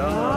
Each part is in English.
야.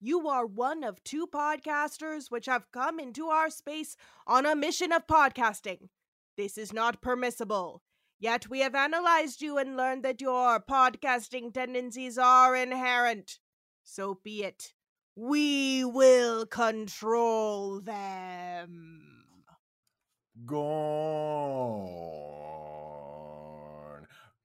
You are one of two podcasters which have come into our space on a mission of podcasting. This is not permissible. Yet we have analyzed you and learned that your podcasting tendencies are inherent. So be it. We will control them. Gorn.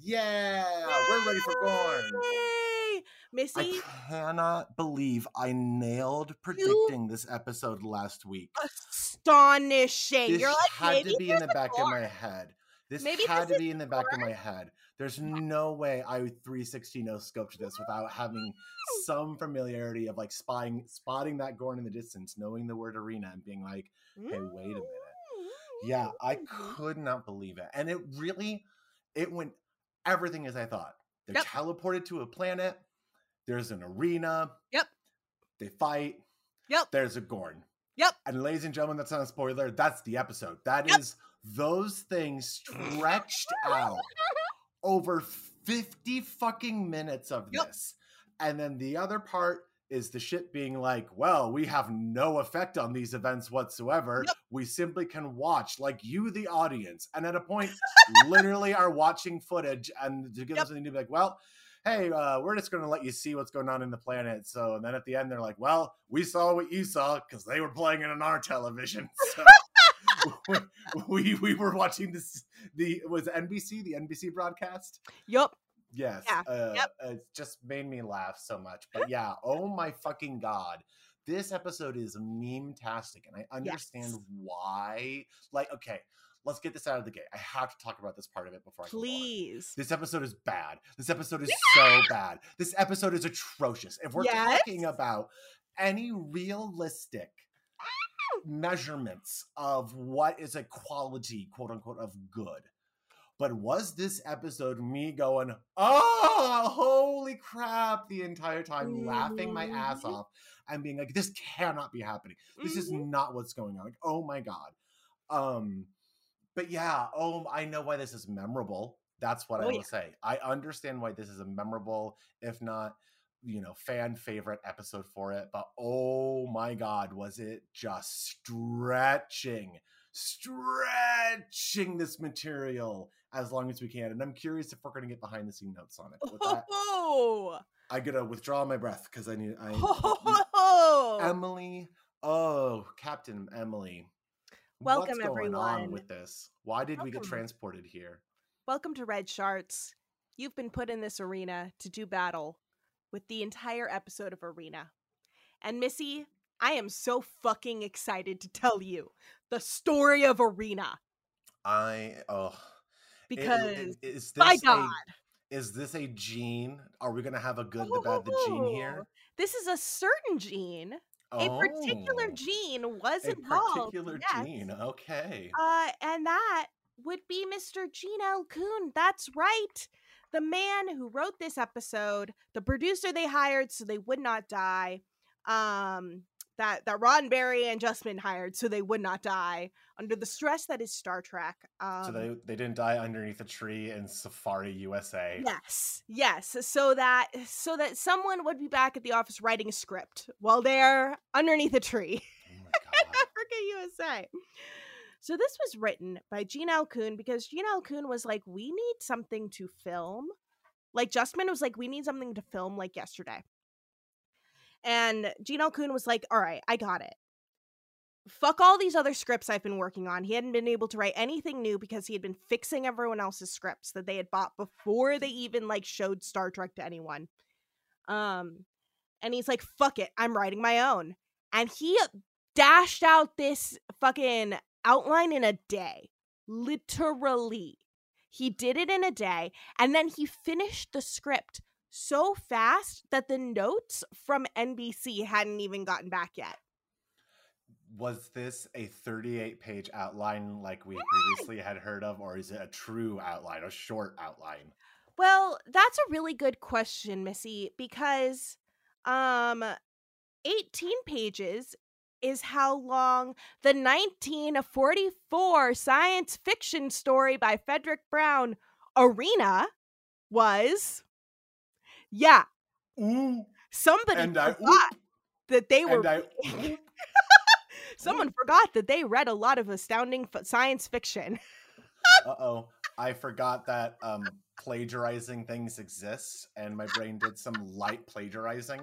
Yeah, Yay! we're ready for corn. Missy, I cannot believe I nailed predicting you? this episode last week. Astonishing! This You're like had to be in the back corn. of my head. This maybe had this to be in the back of my head. There's no way I 360 no scoped this without having some familiarity of like spying, spotting that Gorn in the distance, knowing the word arena, and being like, "Hey, wait a minute." Yeah, I could not believe it, and it really, it went everything as I thought. They're Yep. teleported to a planet. There's an arena. Yep. They fight. Yep. There's a Gorn. Yep. And ladies and gentlemen, that's not a spoiler. That's the episode. That is Yep. those things stretched out over 50 fucking minutes of Yep. this. And then the other part is the ship being like, well, we have no effect on these events whatsoever. Yep. We simply can watch, like you, the audience. And at a point, literally are watching footage and to give Yep. us something to be like, well, hey, uh, we're just going to let you see what's going on in the planet. So, and then at the end, they're like, well, we saw what you saw because they were playing it on our television. So we, we, we were watching this, the, was NBC, the NBC broadcast? Yup. Yes. Yeah, Uh, yep. It just made me laugh so much. But yeah, oh my fucking God. This episode is meme-tastic, and I understand Yes. why. Like, okay, let's get this out of the gate. I have to talk about this part of it before I can go on. Please. This episode is bad. This episode is so bad. This episode is atrocious. If we're Yes. talking about any realistic measurements of what is a quality, quote unquote, of good. But was this episode me going, oh, holy crap, the entire time, laughing my ass Mhm. off and being like, this cannot be happening. This is Mhm. not what's going on. Like, oh my God. Um, but yeah, oh, I know why this is memorable. That's what I Oh, will yeah. say. I understand why this is a memorable, if not, you know, fan favorite episode for it. But oh my God, was it just stretching, stretching this material as long as we can? And I'm curious if we're going to get behind the scene notes on it. With that, Oh. I gotta withdraw my breath because I need. I Oh. Emily, oh, Captain Emily. Welcome, What's going on everyone. with this? Why did we get transported here? Welcome to Red Sharts. You've been put in this arena to do battle with the entire episode of Arena. And Missy, I am so fucking excited to tell you the story of Arena I oh, because is my this a- God. is this a gene? Are we gonna have a good, the bad, the gene here? Oh, This is a certain gene. A particular Oh, gene was a involved. particular yes. gene. Okay. Uh, and that would be Mr. Gene L. Coon. That's right. The man who wrote this episode, the producer they hired so they would not die, um, that that Roddenberry and Justman hired so they would not die under the stress that is Star Trek. Um, so they they didn't die underneath a tree in Safari USA. Yes, yes. So that so that someone would be back at the office writing a script while they're underneath a tree. Oh God. Africa USA. So this was written by Gene. Coon because Gene. Coon was like, we need something to film. Like Justman was like, we need something to film like yesterday. And L. Coon was like, all right, I got it. Fuck all these other scripts I've been working on. He hadn't been able to write anything new because he had been fixing everyone else's scripts that they had bought before they even like showed Star Trek to anyone. Um and he's like, fuck it, I'm writing my own. And he dashed out this fucking outline in a day. Literally. He did it in a day and then he finished the script so fast that the notes from NBC hadn't even gotten back yet. Was this a 38 page outline like we previously had heard of, or is it a true outline, a short outline? Well, that's a really good question, Missy, because um 18 pages is how long the 1944 science fiction story by Frederic Brown Arena was. Yeah, Ooh, somebody and I that they were I someone forgot that they read a lot of astounding f- science fiction. uh oh, I forgot that um plagiarizing things exist, and my brain did some light plagiarizing.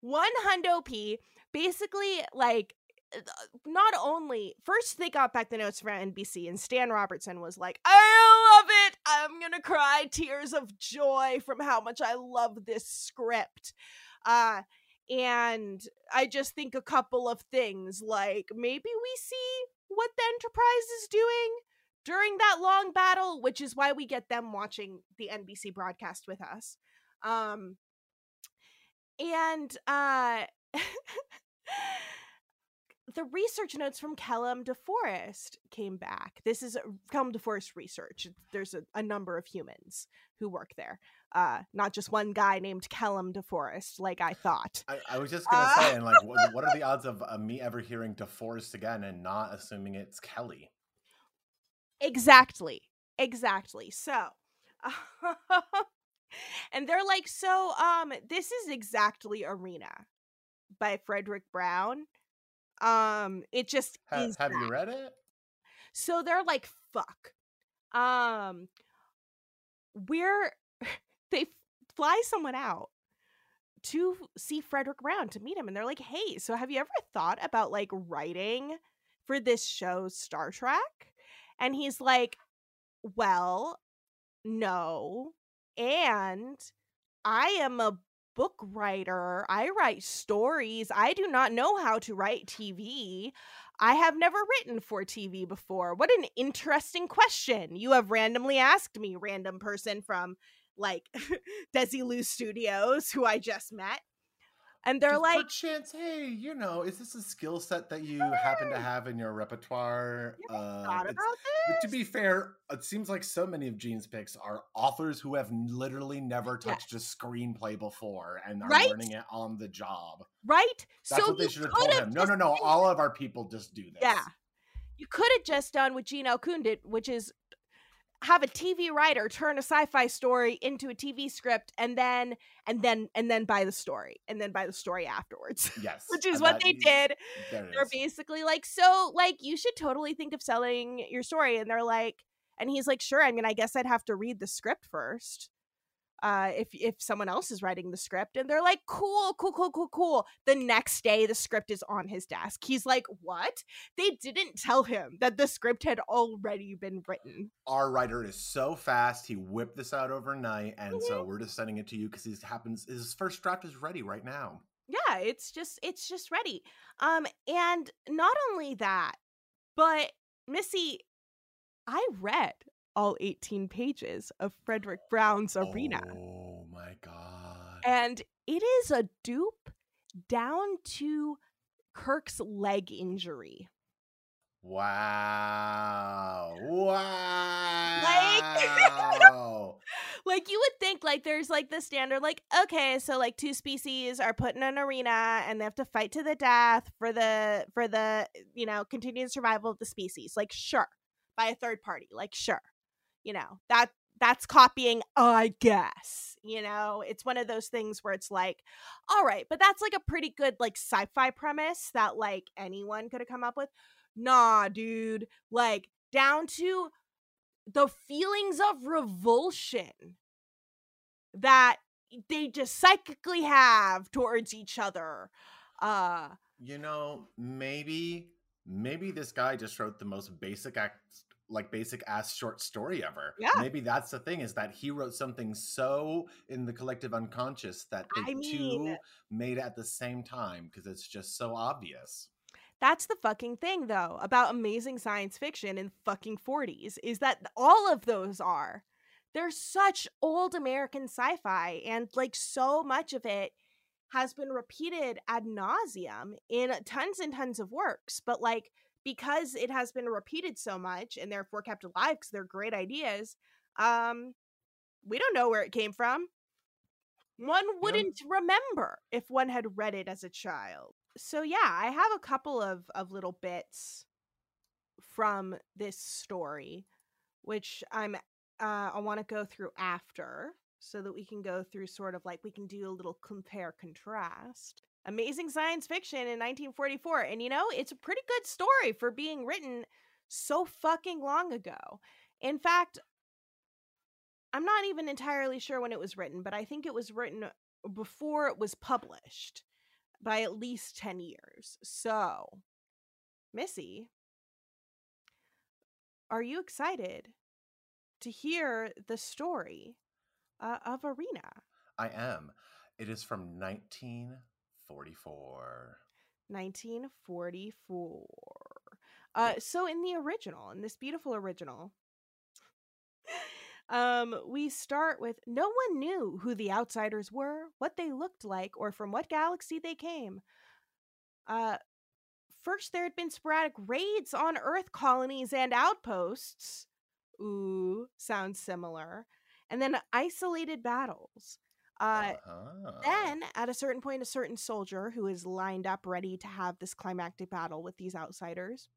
One hundo p basically like not only first they got back the notes from NBC and Stan Robertson was like, I love it. I'm gonna cry tears of joy from how much I love this script. Uh and I just think a couple of things like maybe we see what the Enterprise is doing during that long battle, which is why we get them watching the NBC broadcast with us. Um and uh the research notes from Kellam DeForest came back. This is Kellam DeForest research. There's a, a, number of humans who work there, uh, not just one guy named Kellam DeForest, like I thought. I, I was just gonna Uh, say, and like, what, what are the odds of uh, me ever hearing DeForest again and not assuming it's Kelly? Exactly. Exactly. So, and they're like, so, um, this is exactly Arena by Frederic Brown. Um, it just Ha- is. have you read it? So they're like, fuck. Um, we're they fly someone out to see Frederic Brown to meet him, and they're like, hey, so have you ever thought about like writing for this show, Star Trek? And he's like, well, no. And I am a book writer. I write stories. I do not know how to write TV. I have never written for TV before. What an interesting question. You have randomly asked me, random person from like Desilu Studios, who I just met. And they're Just like, chance, hey, you know, is this a skill set that you happen to have in your repertoire? you Uh, thought about this? to be fair, it seems like so many of Gene's picks are authors who have literally never touched a screenplay before and are Right? learning it on the job. right? That's so what they should have told him. No, no, no. All of our people just do this. Yeah. You could have just done what Gene L. Did, which is have a TV writer turn a sci-fi story into a TV script and then and then and then buy the story and then buy the story afterwards. Yes. which is what they did. They're basically like, so like you should totally think of selling your story. And they're like, and he's like, sure. I mean, I guess I'd have to read the script first. Uh, if if someone else is writing the script, and they're like, cool, cool, cool, cool, cool. The next day, the script is on his desk. He's like, what? They didn't tell him that the script had already been written. Our writer is so fast. He whipped this out overnight, and Mm-hmm. so we're just sending it to you because he happens. His first draft is ready right now. yeah it's just it's just ready um and not only that but missy i read all 18 pages of frederic brown's arena Oh my god. and it is a dupe down to kirk's leg injury Wow. Wow. like like you would think like there's like the standard like okay so like two species are put in an arena and they have to fight to the death for the for the you know continued survival of the species like sure by a third party like sure you know that that's copying i guess you know? It's one of those things where it's like all right but that's like a pretty good like sci-fi premise that like anyone could have come up with. Nah dude like down to the feelings of revulsion that they just psychically have towards each other uh You know, maybe maybe this guy just wrote the most basic act like basic ass short story ever. Yeah. Maybe that's the thing is that he wrote something so in the collective unconscious that the I mean- two made at the same time because it's just so obvious. That's the fucking thing, though, about amazing science fiction in fucking 40s, is that all of those are. They're such old American sci fi, and like so much of it has been repeated ad nauseum in tons and tons of works. But like, because it has been repeated so much and therefore kept alive because they're great ideas, um, we don't know where it came from. One wouldn't remember if one had read it as a child so yeah, I have a couple of of little bits from this story, which I'm uh, I want to go through after, so that we can go through sort of like we can do a little compare contrast. Amazing science fiction in 1944, and you know it's a pretty good story for being written so fucking long ago. In fact, I'm not even entirely sure when it was written, but I think it was written before it was published by at least 10 years. So, Missy, are you excited to hear the story uh, of Arena? I am. It is from 1944. 1944. Uh, so, in the original, in this beautiful original, um, we start with no one knew who the outsiders were, what they looked like, or from what galaxy they came. Uh, first, there had been sporadic raids on Earth colonies and outposts. Ooh, sounds similar. And then isolated battles. Uh, Uh-huh. then, at a certain point, a certain soldier who is lined up ready to have this climactic battle with these outsiders.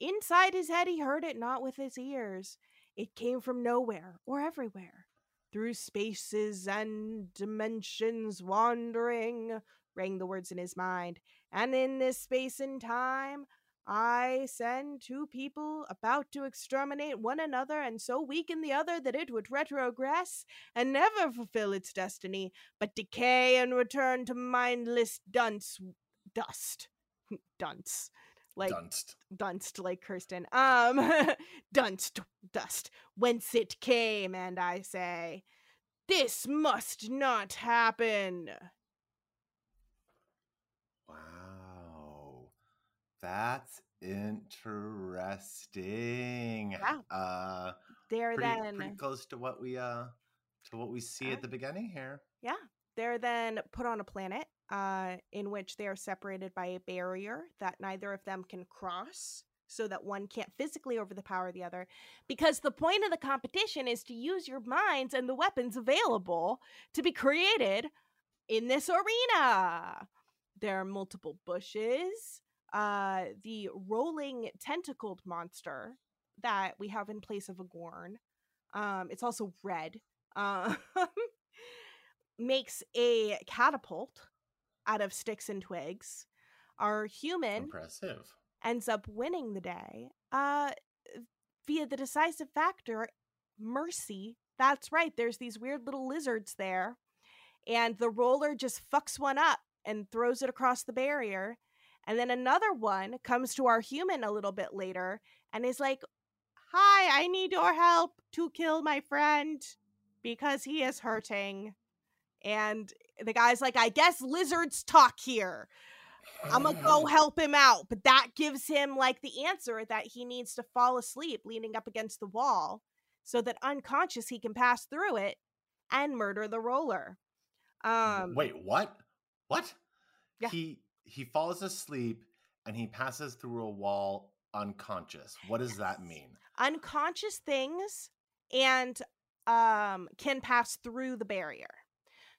Inside his head, he heard it not with his ears. It came from nowhere or everywhere. Through spaces and dimensions wandering, rang the words in his mind. And in this space and time, I send two people about to exterminate one another and so weaken the other that it would retrogress and never fulfill its destiny, but decay and return to mindless dunce dust. dunce. Like Dunst. dunst like Kirsten. Um dunst dust. Whence it came, and I say, This must not happen. That's interesting. Yeah. Uh There pretty, then pretty close to what we uh to what we see at the beginning here. Yeah. They're then put on a planet uh, in which they are separated by a barrier that neither of them can cross so that one can't physically overpower the other because the point of the competition is to use your minds and the weapons available to be created in this arena there are multiple bushes uh, the rolling tentacled monster that we have in place of a gorn um, it's also red um, makes a catapult out of sticks and twigs. Our human Impressive. ends up winning the day uh, via the decisive factor mercy. That's right, there's these weird little lizards there, and the roller just fucks one up and throws it across the barrier. And then another one comes to our human a little bit later and is like, Hi, I need your help to kill my friend because he is hurting. And the guy's like, I guess lizards talk here. I'm gonna go help him out. But that gives him like the answer that he needs to fall asleep leaning up against the wall so that unconscious he can pass through it and murder the roller. Um Wait, what? What? Yeah. He he falls asleep and he passes through a wall unconscious. What does that mean? unconscious things and um can pass through the barrier.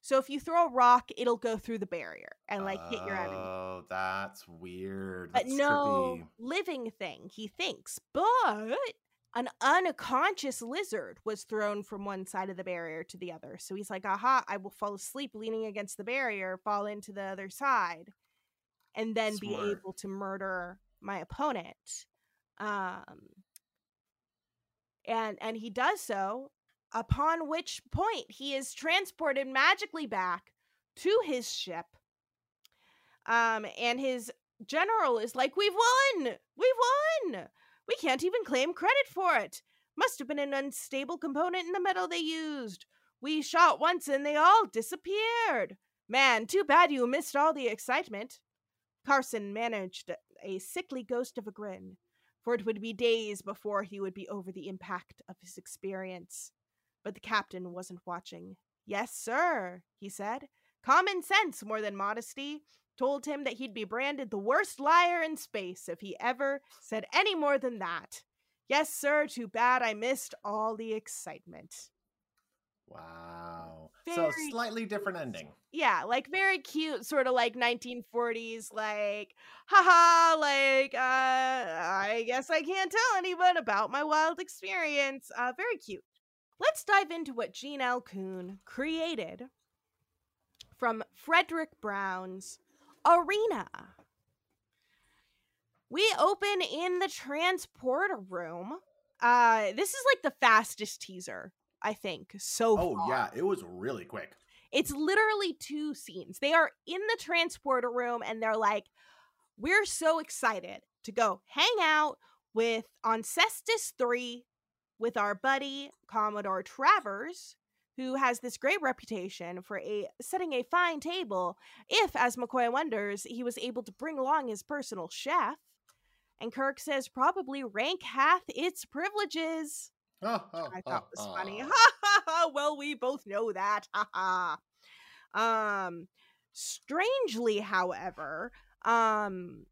So if you throw a rock, it'll go through the barrier and like hit your enemy. Oh, that's weird. But That's no trippy. living thing, he thinks. But an unconscious lizard was thrown from one side of the barrier to the other. So he's like, aha, I will fall asleep leaning against the barrier, fall into the other side, and then be able to murder my opponent. Um and and he does so, upon which point he is transported magically back to his ship. Um, and his general is like, We've won! We've won! We can't even claim credit for it. Must have been an unstable component in the metal they used. We shot once and they all disappeared. Man, too bad you missed all the excitement. Carson managed a sickly ghost of a grin, for it would be days before he would be over the impact of his experience. But the captain wasn't watching. Yes, sir, he said. Common sense more than modesty told him that he'd be branded the worst liar in space if he ever said any more than that. Yes, sir, too bad I missed all the excitement. Wow. so slightly different ending. Yeah, like very cute, sort of like 1940s, like, haha, like, uh, I guess I can't tell anyone about my wild experience. Uh, very cute. Let's dive into what Gene L. Coon created from Frederic Brown's Arena. We open in the transporter room. Uh, this is like the fastest teaser, I think, so Oh far. yeah, it was really quick. It's literally two scenes. They are in the transporter room and they're like, we're so excited to go hang out with on Cestus 3 with our buddy Commodore Travers, who has this great reputation for a setting a fine table if, as McCoy wonders, he was able to bring along his personal chef. And Kirk says probably rank hath its privileges. Oh, oh, I thought oh, was funny. Ha ha ha. Well, we both know that. Ha ha. Um strangely, however, um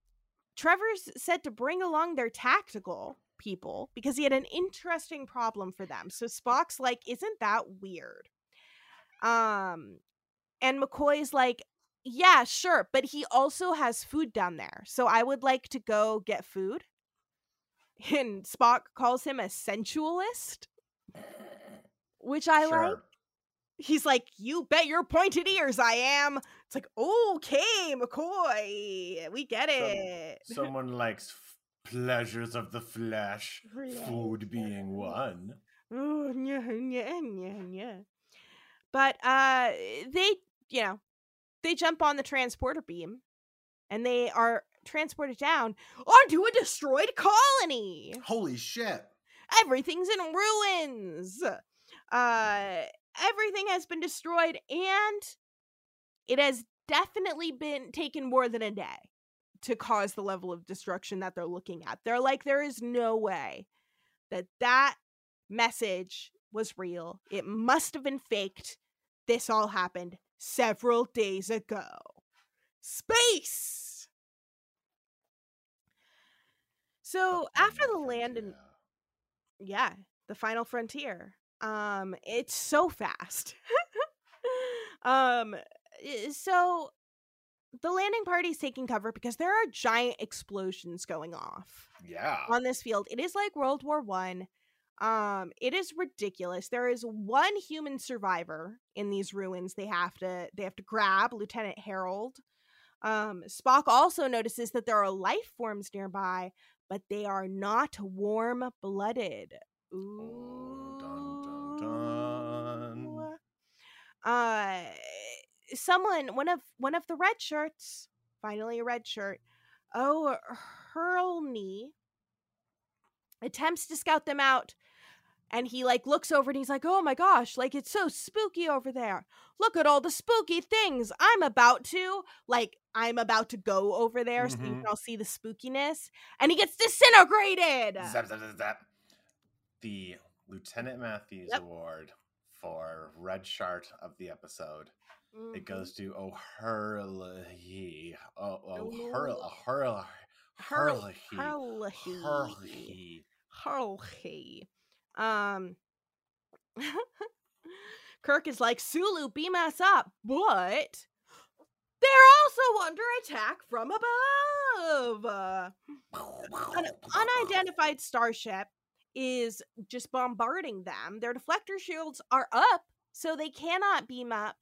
Travers said to bring along their tactical people because he had an interesting problem for them. So Spock's like, "Isn't that weird?" Um and McCoy's like, "Yeah, sure, but he also has food down there. So I would like to go get food." And Spock calls him a sensualist, which I like. He's like, "You bet your pointed ears I am." It's like, "Okay, McCoy, we get it." Someone likes f- pleasures of the flesh, food being one. Oh, yeah, yeah, yeah, yeah. But uh they, you know, they jump on the transporter beam and they are transported down onto a destroyed colony. Holy shit! Everything's in ruins. Uh everything has been destroyed and it has definitely been taken more than a day to cause the level of destruction that they're looking at. They're like there is no way that that message was real. It must have been faked. This all happened several days ago. Space. So after the final land frontier. yeah, the final frontier. Um, it's so fast. um, so the landing party's taking cover because there are giant explosions going off Yeah. on this field. It is like World War One. Um, it is ridiculous. There is one human survivor in these ruins. They have to they have to grab Lieutenant Harold. Um, Spock also notices that there are life forms nearby, but they are not warm blooded. Ooh. Oh, dun, dun, dun. Uh, someone one of one of the red shirts, finally a red shirt. Oh, Hurlney attempts to scout them out and he like looks over and he's like oh my gosh like it's so spooky over there look at all the spooky things i'm about to like i'm about to go over there so you Mhm. can all see the spookiness and he gets disintegrated Zap, zap, zap, zap. The Lieutenant Matthews Yep. Award for Red Shart of the episode. It Mhm. goes to O'Hurley. Oh, Oh, O'Hurl, O'Hurl, Hurl- Hurley. Hurley. Hurley. Hurley. Um Kirk is like, Sulu, beam us up, but they're also under attack from above. An unidentified starship is just bombarding them. Their deflector shields are up, so they cannot beam up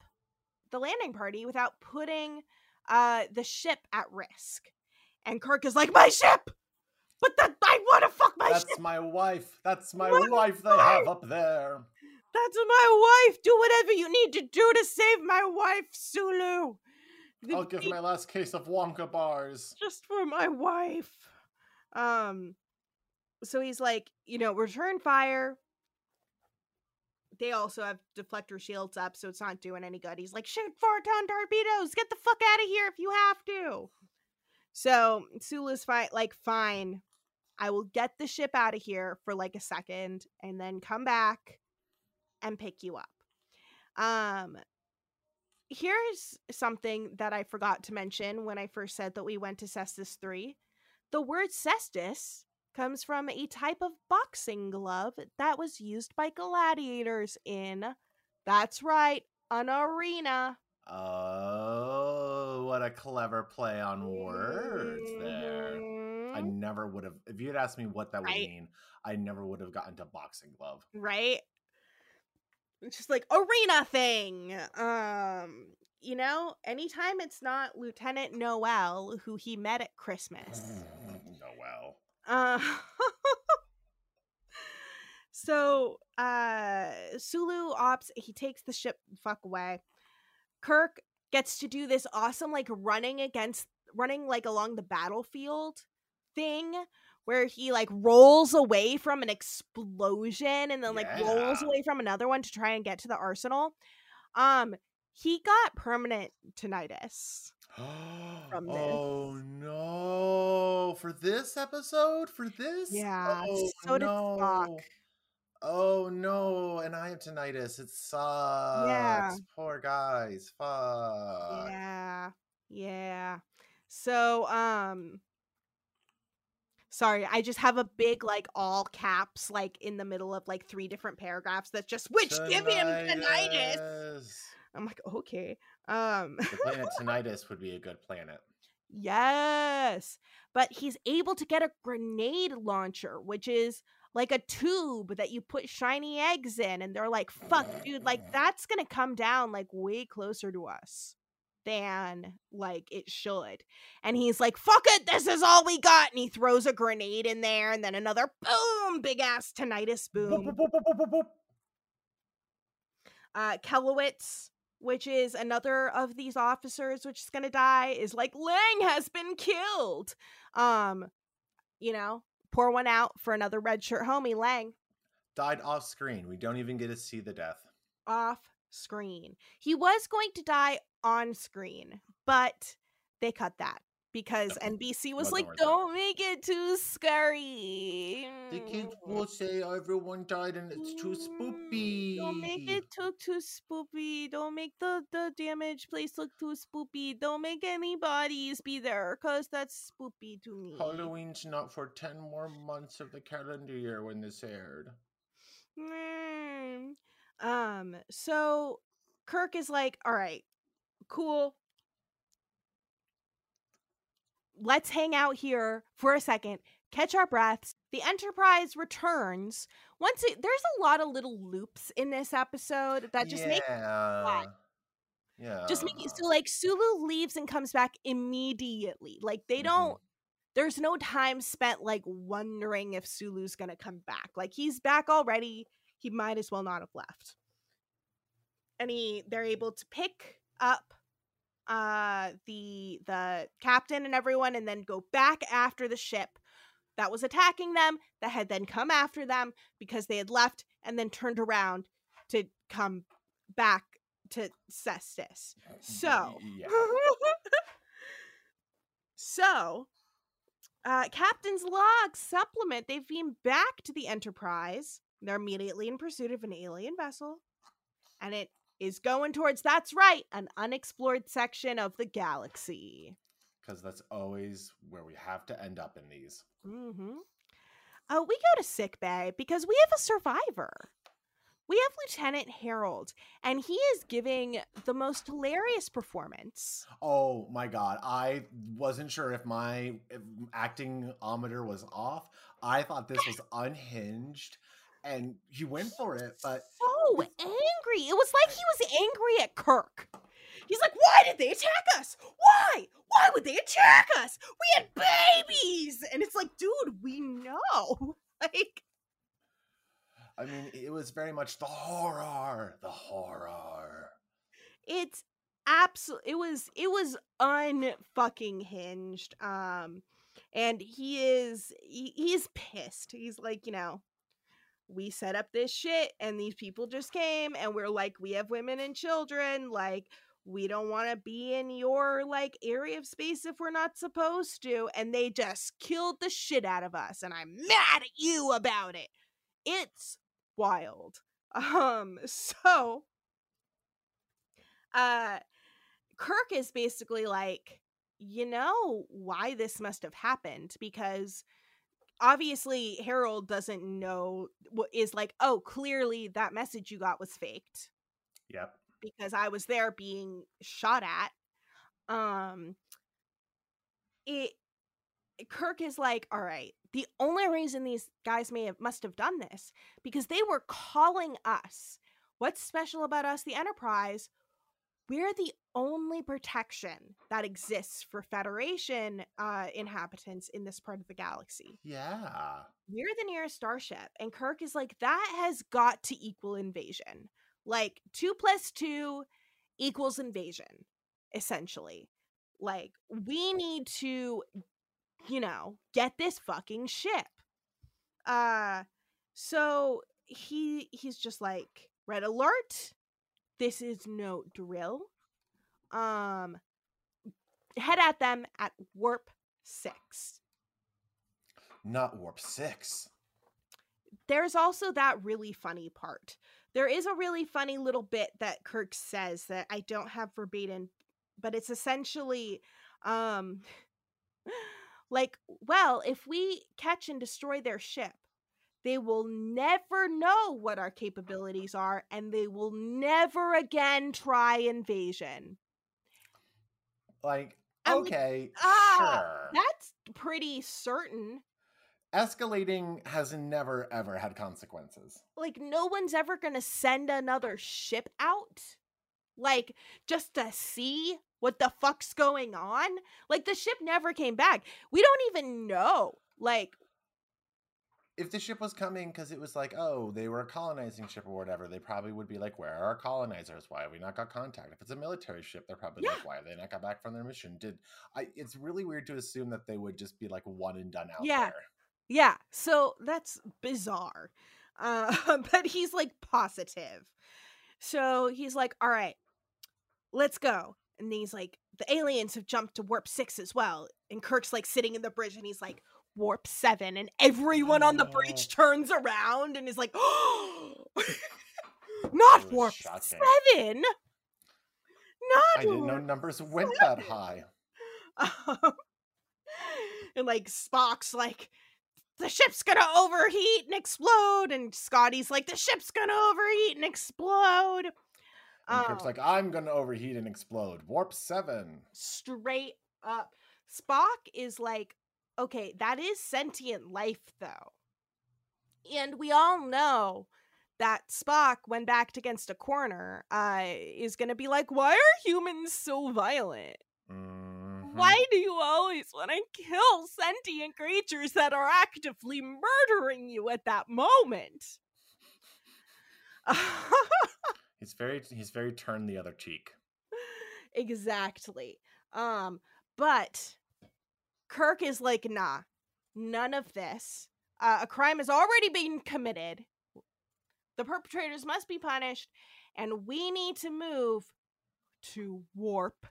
the landing party without putting uh, the ship at risk. And Kirk is like, My ship! But that I want to fuck my That's my wife. That's my My wife they have up there. That's my wife! Do whatever you need to do to save my wife, Sulu! The I'll give my last case of Wonka bars. just for my wife. Um so he's like, you know, return fire. They also have deflector shields up, so it's not doing any good. He's like, shoot photon torpedoes, get the fuck out of here if you have to. So Sulu's fine, like, fine. I will get the ship out of here for like a second and then come back and pick you up. Um here's something that I forgot to mention when I first said that we went to Cestus 3. The word cestus comes from a type of boxing glove that was used by gladiators in, that's right, an arena. Oh, what a clever play on words there. I Mhm. never would have, if you had asked me what that would Right. mean, I never would have gotten to boxing glove. right it's just like arena thing um you know anytime it's not lieutenant noel who he met at christmas Noel. uh so uh sulu ops he takes the ship fuck away kirk gets to do this awesome like running against running like along the battlefield thing where he like rolls away from an explosion and then like rolls away from another one to try and get to the arsenal um he got permanent tinnitus From this. oh no! For this episode? For this? yeah Oh, so did no. Spock. Oh no! And I have tinnitus. It sucks. Yeah. Poor guys. Fuck. Yeah. Yeah. So, um sorry, I just have a big like all caps like in the middle of like three different paragraphs that just which give him tinnitus. Tinnitus. I'm like, okay. Um The planet Tinnitus would be a good planet. yes. But he's able to get a grenade launcher, which is like a tube that you put shiny eggs in and they're like, "Fuck, dude, like that's going to come down like way closer to us." Than like it should. And he's like, fuck it, this is all we got. And he throws a grenade in there and then another boom, big ass tinnitus boom. boop, boop, boop. Uh Kelowitz, which is another of these officers which is gonna die, is like, Lang has been killed. Um, you know, pour one out for another red shirt homie, Lang. Died off screen. We don't even get to see the death. off screen. He was going to die on screen, but they cut that because NBC was Wasn't like. "Don't make it too scary. The kids will say everyone died and it's too spoopy. Don't make it too too spoopy. Don't make the the damaged place look too spoopy. Don't make any bodies be there, cause that's spoopy to me." Halloween's not for 10 more months of the calendar year when this aired. Mm. Um, so Kirk is like, all right, cool. Let's hang out here for a second, catch our breaths. The Enterprise returns. Once it, there's a lot of little loops in this episode that just make yeah. Yeah. just make it so like Sulu leaves and comes back immediately. Like they Mhm. don't there's no time spent like wondering if Sulu's gonna come back. Like he's back already. He might as well not have left. And he they're able to pick up uh the the captain and everyone and then go back after the ship that was attacking them that had then come after them because they had left and then turned around to come back to Cestus. So, Yeah. so, uh, Captain's log supplement. They've been back to the Enterprise. They're immediately in pursuit of an alien vessel, and it is going towards. That's right, an unexplored section of the galaxy. Because that's always where we have to end up in these. Mm-hmm. Uh, we go to sick bay because we have a survivor. we have Lieutenant Harold, and he is giving the most hilarious performance. Oh my god, I wasn't sure if my acting ometer was off. I thought this was unhinged, and he went for it, but So angry. It was like he was angry at Kirk. He's like, why did they attack us? Why? Why would they attack us? We had babies. And it's like, dude, we know. Like, I mean, it was very much the horror, the horror. it's absolute it was it was unfucking hinged um and he is he, he's pissed he's like you know we set up this shit and these people just came and we're like we have women and children like we don't want to be in your like area of space if we're not supposed to and they just killed the shit out of us and i'm mad at you about it. It's wild. Um so uh Kirk is basically like, you know why this must have happened? Because obviously Harold doesn't know what is like, oh, clearly that message you got was faked Yep. because I was there being shot at. Um it Kirk is like, all right, the only reason these guys may have must have done this because they were calling us. What's special about us, the Enterprise? We're the only protection that exists for Federation uh, inhabitants in this part of the galaxy. Yeah. We're the nearest starship, and Kirk is like, that has got to equal invasion. Like two plus two equals invasion, essentially. Like we need to, you know, get this fucking ship. Uh, so he he's just like, red alert. This is no drill. Um, head at them at warp six. Not warp six. there's also that really funny part. There is a really funny little bit that Kirk says that I don't have verbatim, but it's essentially um like, well, if we catch and destroy their ship, they will never know what our capabilities are and they will never again try invasion. Like, I'm like, okay, ah, sure. That's pretty certain. Escalating has never ever had consequences. like no one's ever gonna send another ship out like just to see what the fuck's going on like the ship never came back we don't even know like If the ship was coming because it was like, oh, they were a colonizing ship or whatever, they probably would be like, where are our colonizers? Why have we not got contact? If it's a military ship, they're probably Yeah. like, why have they not got back from their mission? Did I? It's really weird to assume that they would just be like one and done out Yeah. there. yeah so that's bizarre uh but he's like positive so he's like all right let's go and he's like the aliens have jumped to warp six as well and kirk's like sitting in the bridge and he's like warp seven and everyone on the bridge turns around and is like oh, not warp shocking. seven not I didn't know numbers went that high. um, and like Spock's like, the ship's gonna overheat and explode, and Scotty's like, the ship's gonna overheat and explode. And Kirk's Um, like, I'm gonna overheat and explode. Warp seven. straight up. Spock is like, okay, that is sentient life though. And we all know that Spock, when backed against a corner, uh, is gonna be like, why are humans so violent? Mhm. Why do you always want to kill sentient creatures that are actively murdering you at that moment? He's very he's very turned the other cheek. exactly. Um, but Kirk is like, nah, none of this. Uh, a crime has already been committed. The perpetrators must be punished, and we need to move to warp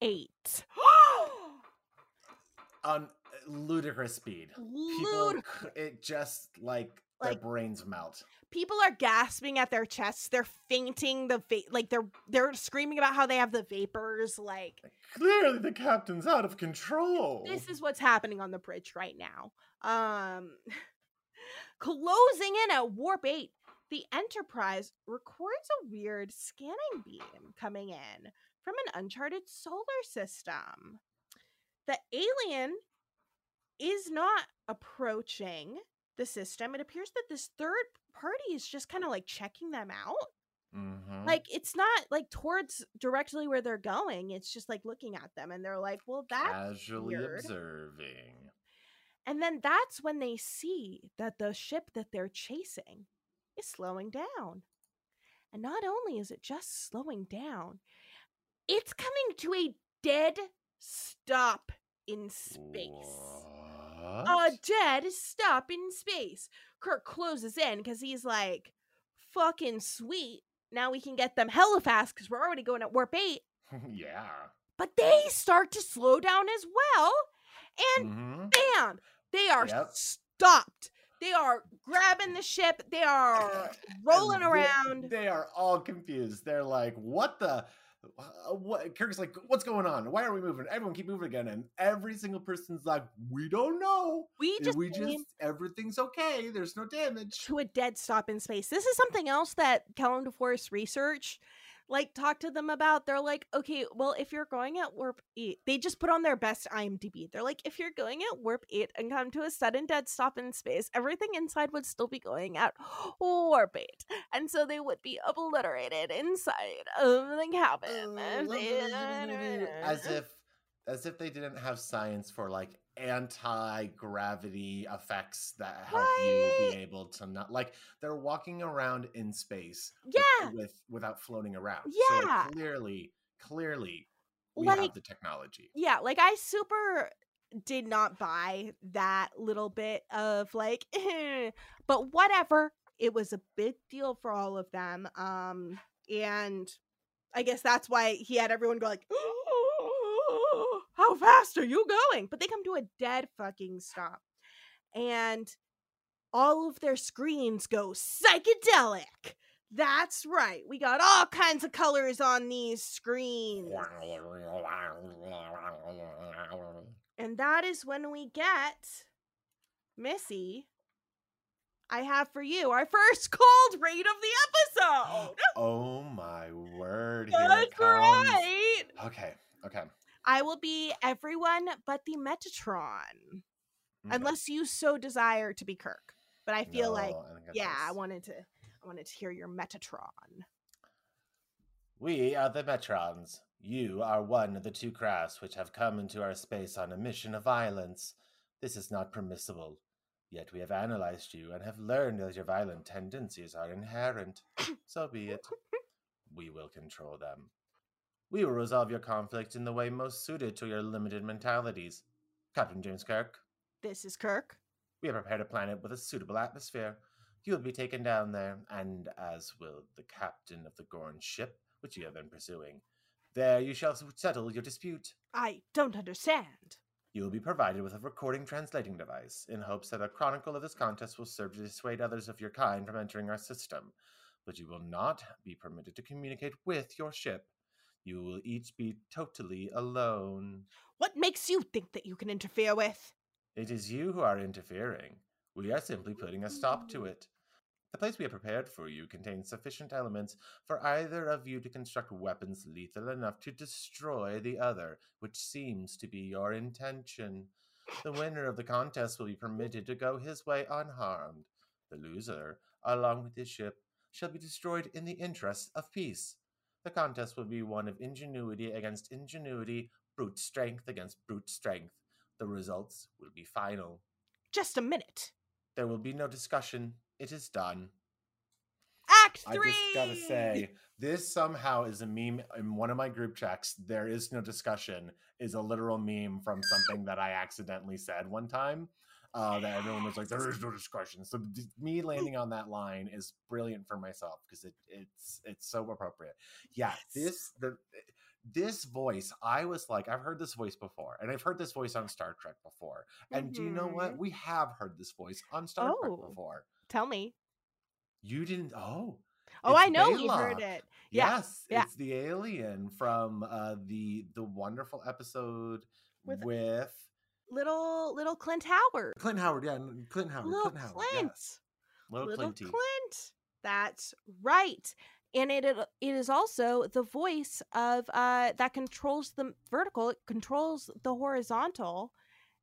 eight. On ludicrous speed. People, Ludicrous. it just like their brains melt. people are gasping at their chests they're fainting the va- like they're they're screaming about how they have the vapors like Clearly, the captain's out of control. this is what's happening on the bridge right now um closing in at warp 8 the Enterprise records a weird scanning beam coming in from an uncharted solar system. The alien is not approaching the system. It appears that this third party is just kind of like checking them out. Mhm. Like it's not like towards directly where they're going. It's just like looking at them and they're like, "Well, that's casually weird. observing. And then that's when they see that the ship that they're chasing is slowing down. And not only is it just slowing down, it's coming to a dead stop in space. A dead stop in space. Kirk closes in because he's like, fucking sweet. Now we can get them hella fast because we're already going at warp 8. yeah. But they start to slow down as well. And Mhm. bam, they are Yep. stopped. They are grabbing the ship. They are rolling around. They are all confused. They're like, "What the? Uh, What?" Kirk's like, "What's going on? Why are we moving? Everyone keep moving again." And every single person's like, "We don't know. We just we just everything's okay. There's no damage." to a dead stop in space. This is something else that Kellam DeForest research like talk to them about. They're like, okay, well, if you're going at warp eight, they just put on their best IMDb. They're like, if you're going at warp eight and come to a sudden dead stop in space, everything inside would still be going at warp eight, and so they would be obliterated inside of the cabin. as if as if they didn't have science for like anti-gravity effects that help you be able to not like they're walking around in space with- Yeah. with, without floating around Yeah. so clearly clearly we Like- have the technology yeah, like I super did not buy that little bit of like, but whatever. It was a big deal for all of them. Um, and I guess that's why he had everyone go like, "How fast are you going?" But they come to a dead fucking stop, and all of their screens go psychedelic. That's right. We got all kinds of colors on these screens. And that is when we get Missy. I have for you our first cold raid of the episode. oh my word That's right. okay okay I will be everyone but the Metatron, okay. unless you so desire to be Kirk. But I feel like, I yeah, I wanted to, I wanted to hear your Metatron. We are the Metrons. You are one of the two crafts which have come into our space on a mission of violence. This is not permissible. Yet we have analyzed you and have learned that your violent tendencies are inherent. so be it. We will control them. We will resolve your conflict in the way most suited to your limited mentalities. Captain James Kirk, This is Kirk. we have prepared a planet with a suitable atmosphere. You will be taken down there, and as will the captain of the Gorn ship, which you have been pursuing. There you shall settle your dispute. I don't understand. You will be provided with a recording translating device, in hopes that a chronicle of this contest will serve to dissuade others of your kind from entering our system. But you will not be permitted to communicate with your ship. You will each be totally alone. What makes you think that you can interfere with? It is you who are interfering. We are simply putting a stop to mm. it. The place we have prepared for you contains sufficient elements for either of you to construct weapons lethal enough to destroy the other, which seems to be your intention. The winner of the contest will be permitted to go his way unharmed. The loser, along with his ship, shall be destroyed in the interests of peace. The contest will be one of ingenuity against ingenuity, brute strength against brute strength. The results will be final. Just a minute. There will be no discussion. It is done. Act three. I just gotta say, this somehow is a meme in one of my group chats. There is no discussion is a literal meme from something that I accidentally said one time. Uh, that everyone was like, "There is no discussion." So me landing on that line is brilliant for myself because it, it's it's so appropriate. Yeah, this the this voice, I was like, I've heard this voice before, and I've heard this voice on Star Trek before. And do you know what? Mhm. We have heard this voice on Star Oh. Trek before. Tell me. You didn't? Oh, Oh, it's I know you Balok. heard it. Yeah, Yes, yeah. it's the alien from uh, the the wonderful episode With- with, Little little Clint Howard. Clint Howard. Yeah, n- Clint Howard. Little Clint Howard. Clint. yes. Little, Little Clinty. Clint. That's right. And it it is also the voice of uh that controls the vertical, it controls the horizontal.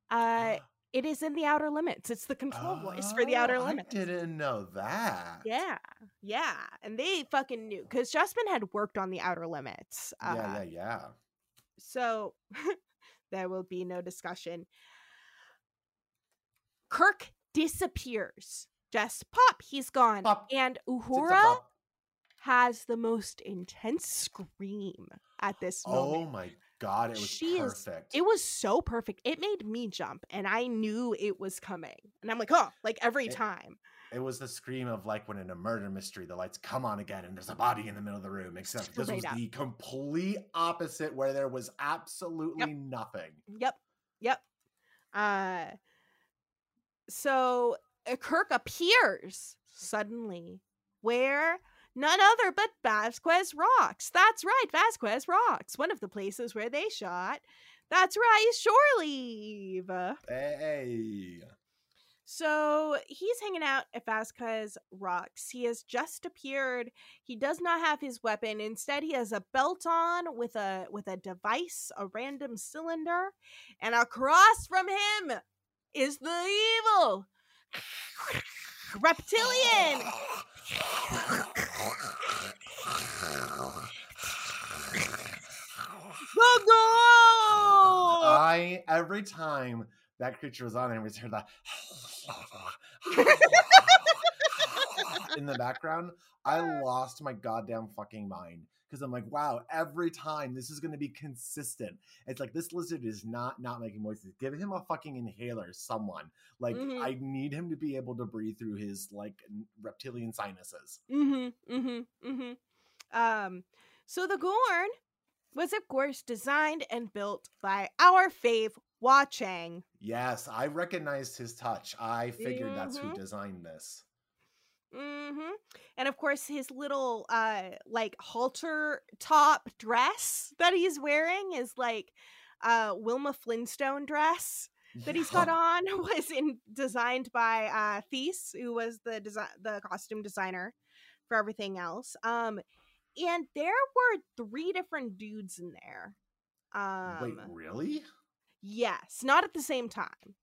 Uh it is in the outer limits. It's the control voice for the outer Oh, limits. I didn't know that. Yeah, yeah, and they fucking knew because Justman had worked on the outer limits. Uh, yeah, yeah, yeah. So there will be no discussion. Kirk disappears. Just pop, he's gone. Pop. And Uhura has the most intense scream at this moment. Oh my god, it was She is- perfect. It was so perfect. It made me jump, and I knew it was coming. And I'm like, oh, like every It- time. It was the scream of like when in a murder mystery the lights come on again and there's a body in the middle of the room. Except this was the complete opposite where there was absolutely nothing. Yep. Yep. Uh so uh, Kirk appears suddenly where none other but Vasquez Rocks. That's right, Vasquez Rocks, one of the places where they shot. That's right, Shore Leave. Hey. So he's hanging out at Vasquez Rocks. He has just appeared. He does not have his weapon. Instead, he has a belt on with a with a device, a random cylinder, and across from him is the evil reptilian. I every time that creature was on we just heard that in the background. I lost my goddamn fucking mind because I'm like, wow, every time this is going to be consistent. It's like this lizard is not not making noises. Give him a fucking inhaler, someone. Like Mhm. I need him to be able to breathe through his like reptilian sinuses. Mm-hmm. Mm-hmm. Mm-hmm. Um, so the Gorn was of course designed and built by our fave Wah Chang. Yes, I recognized his touch. I figured that's who Mhm. designed this. Mm-hmm. And of course his little uh like halter top dress that he's wearing is like uh Wilma Flintstone dress that he's got on was in designed by uh Theiss, who was the design the costume designer for everything else. Um and there were three different dudes in there. Um Wait, really? Yes, not at the same time.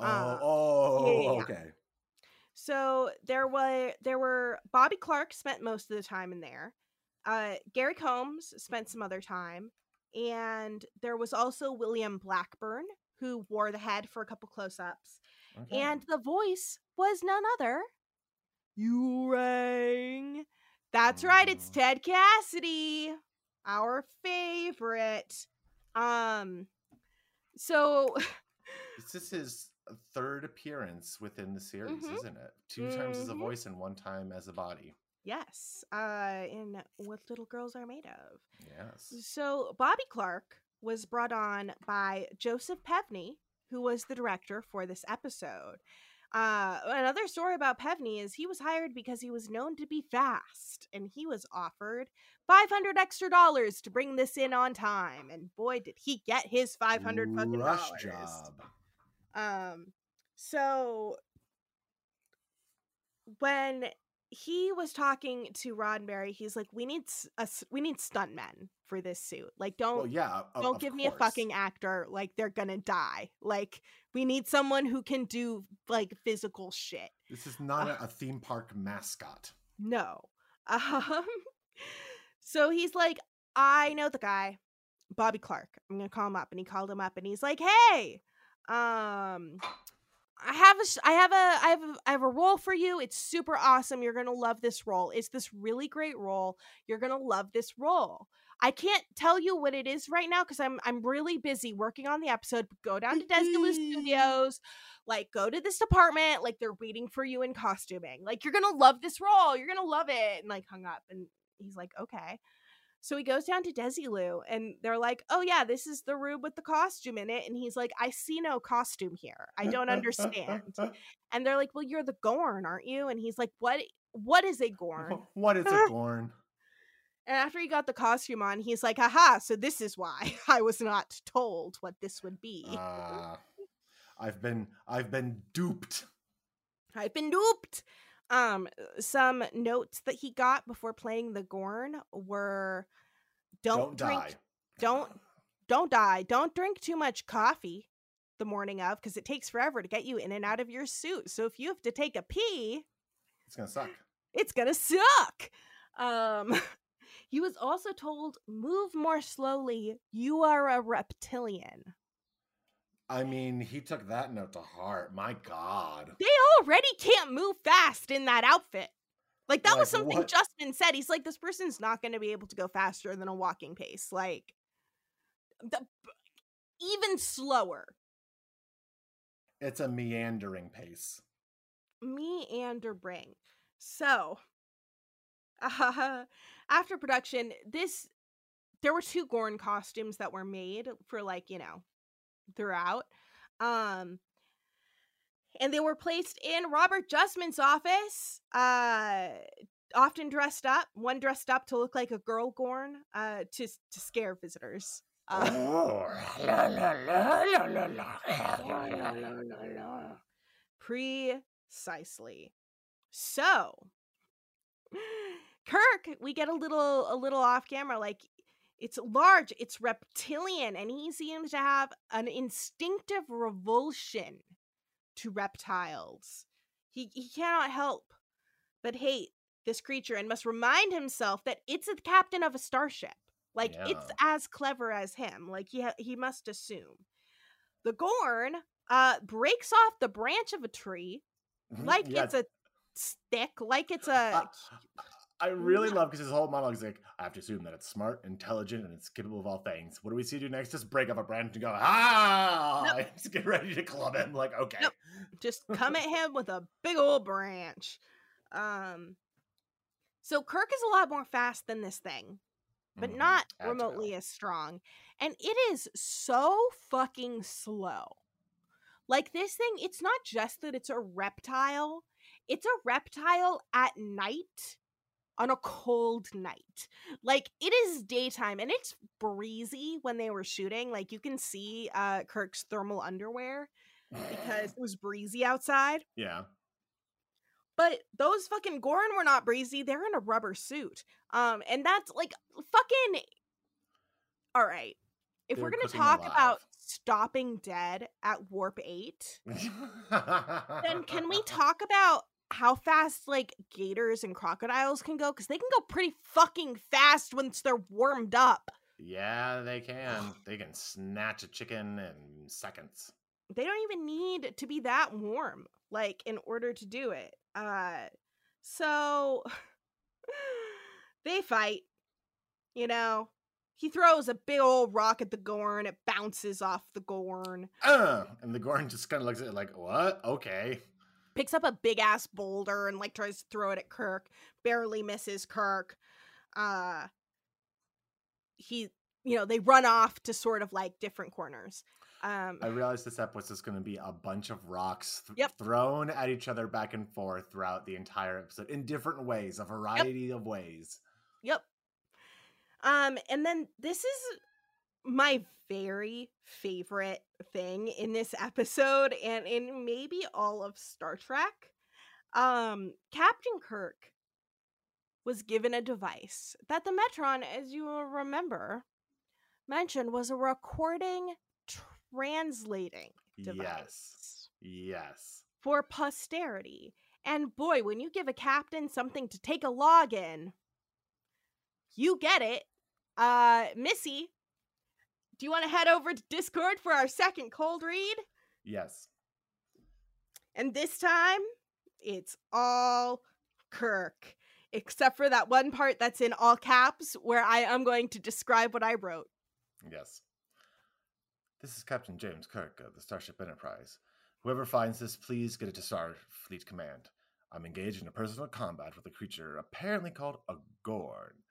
Oh, uh, oh, yeah, yeah, okay. So there were there were Bobby Clark spent most of the time in there. Uh, Gary Combs spent some other time, and there was also William Blackburn who wore the head for a couple close-ups, okay. and the voice was none other. You rang. That's right. It's. Ted Cassidy, our favorite. Um, so this is his third appearance within the series, Mhm. isn't it? Two times as a Mhm. voice and one time as a body. yes, uh, in what little girls are made of. Yes. So Bobby Clark was brought on by Joseph Pevney, who was the director for this episode. Uh, another story about Pevney is he was hired because he was known to be fast, and he was offered five hundred extra dollars to bring this in on time. And boy, did he get his five hundred fucking Rush dollars! job. Um, so when he was talking to Roddenberry, he's like, "We need a we need stuntmen for this suit. Like, don't Well, yeah. don't of give me a fucking actor like they're gonna die. Like, we need someone who can do like physical shit. This is not a, a theme park mascot. No. Um. So he's like, I know the guy, Bobby Clark. I'm gonna call him up, and he called him up, and he's like, Hey, um, I have a, I have a, I have a, I have a role for you. It's super awesome. You're gonna love this role. It's this really great role. You're gonna love this role. I can't tell you what it is right now because I'm I'm really busy working on the episode. Go down to Desilu mm-hmm. Studios, like go to this department, like they're waiting for you in costuming. Like you're gonna love this role. You're gonna love it. And like hung up, and he's like, okay. So he goes down to Desilu, and they're like, "Oh yeah, this is the room with the costume in it." And he's like, "I see no costume here. I don't understand." and they're like, "Well, you're the Gorn, aren't you?" And he's like, "What? What is a Gorn?" what is a Gorn? And after he got the costume on, he's like, "Aha! So this is why I was not told what this would be. Ah, I've been I've been duped. I've been duped." Um, some notes that he got before playing the Gorn were don't, Don't, drink die. don't don't die. Don't drink too much coffee the morning of because it takes forever to get you in and out of your suit. So if you have to take a pee, It's gonna suck. it's gonna suck. Um, he was also told, "Move more slowly. You are a reptilian." I mean, he took that note to heart. My God. They already can't move fast in that outfit. Like that was something what? Justman said. He's like, this person's not going to be able to go faster than a walking pace. Like, the, even slower. It's a meandering pace. meandering. So, uh, after production, this there were two Gorn costumes that were made for like you know throughout. Um, and they were placed in Robert Justman's office, uh, often dressed up, one dressed up to look like a girl gorn uh, to, to scare visitors. Uh, precisely. So, Kirk, we get a little a little off camera like it's large it's reptilian and he seems to have an instinctive revulsion to reptiles. He, he cannot help but hate this creature and must remind himself that it's the captain of a starship. Like it's as clever as him like he ha- he must assume. The gorn uh breaks off the branch of a tree like Yeah, it's a stick, like it's a Uh, I really love because his whole monologue is like, I have to assume that it's smart, intelligent, and it's capable of all things. What do we see do next? Just break up a branch and go, ah! Nope. Just get ready to club him. Like, okay. Nope. just come at him with a big old branch. Um so Kirk is a lot more fast than this thing, but Mhm. not Agile. remotely as strong. And it is so fucking slow. Like this thing, it's not just that it's a reptile, it's a reptile at night on a cold night. Like it is daytime and it's breezy when they were shooting. Like you can see uh Kirk's thermal underwear because it was breezy outside. Yeah. But those fucking Gorn were not breezy. They're in a rubber suit. Um, and that's like fucking. All right. If we're They're gonna talk alive. about stopping dead at warp eight, then can we talk about how fast like gators and crocodiles can go? Because they can go pretty fucking fast once they're warmed up. Yeah, they can. They can snatch a chicken in seconds. they don't even need to be that warm like in order to do it uh so they fight you know he throws a big old rock at the gorn it bounces off the gorn Uh, and the Gorn just kind of looks at it like, what? Okay. Picks up a big ass boulder and like tries to throw it at kirk barely misses kirk uh he you know they run off to sort of like different corners um I realized this episode is going to be a bunch of rocks th- Yep. thrown at each other back and forth throughout the entire episode in different ways, a variety of ways. Yep. Um, and then this is my very favorite thing in this episode and in maybe all of Star Trek. Um, Captain Kirk was given a device that the Metron, as you will remember, mentioned was a recording translating device Yes. Yes. for posterity. And boy, when you give a captain something to take a log in, you get it. Uh, Missy, do you want to head over to Discord for our second cold read? Yes. And this time, it's all Kirk, except for that one part that's in all caps where I am going to describe what I wrote. Yes. This is Captain James Kirk of the Starship Enterprise. Whoever finds this, please get it to Starfleet Command. I'm engaged in a personal combat with a creature apparently called a Gorn.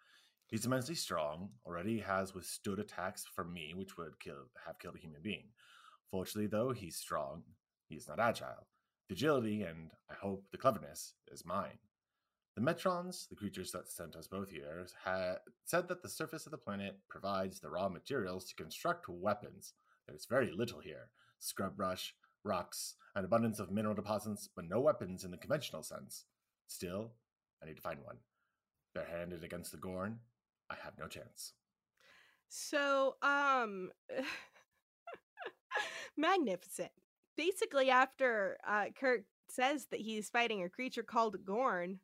He's immensely strong, already has withstood attacks from me, which would kill, have killed a human being. Fortunately, though, he's strong. He's not agile. The agility, and I hope the cleverness, is mine. The Metrons, the creatures that sent us both here, ha- said that the surface of the planet provides the raw materials to construct weapons. There's very little here scrub brush, rocks, an abundance of mineral deposits, but no weapons in the conventional sense. Still, I need to find one. Barehanded against the Gorn, I have no chance. So, um, magnificent. Basically, after uh, Kirk says that he's fighting a creature called Gorn,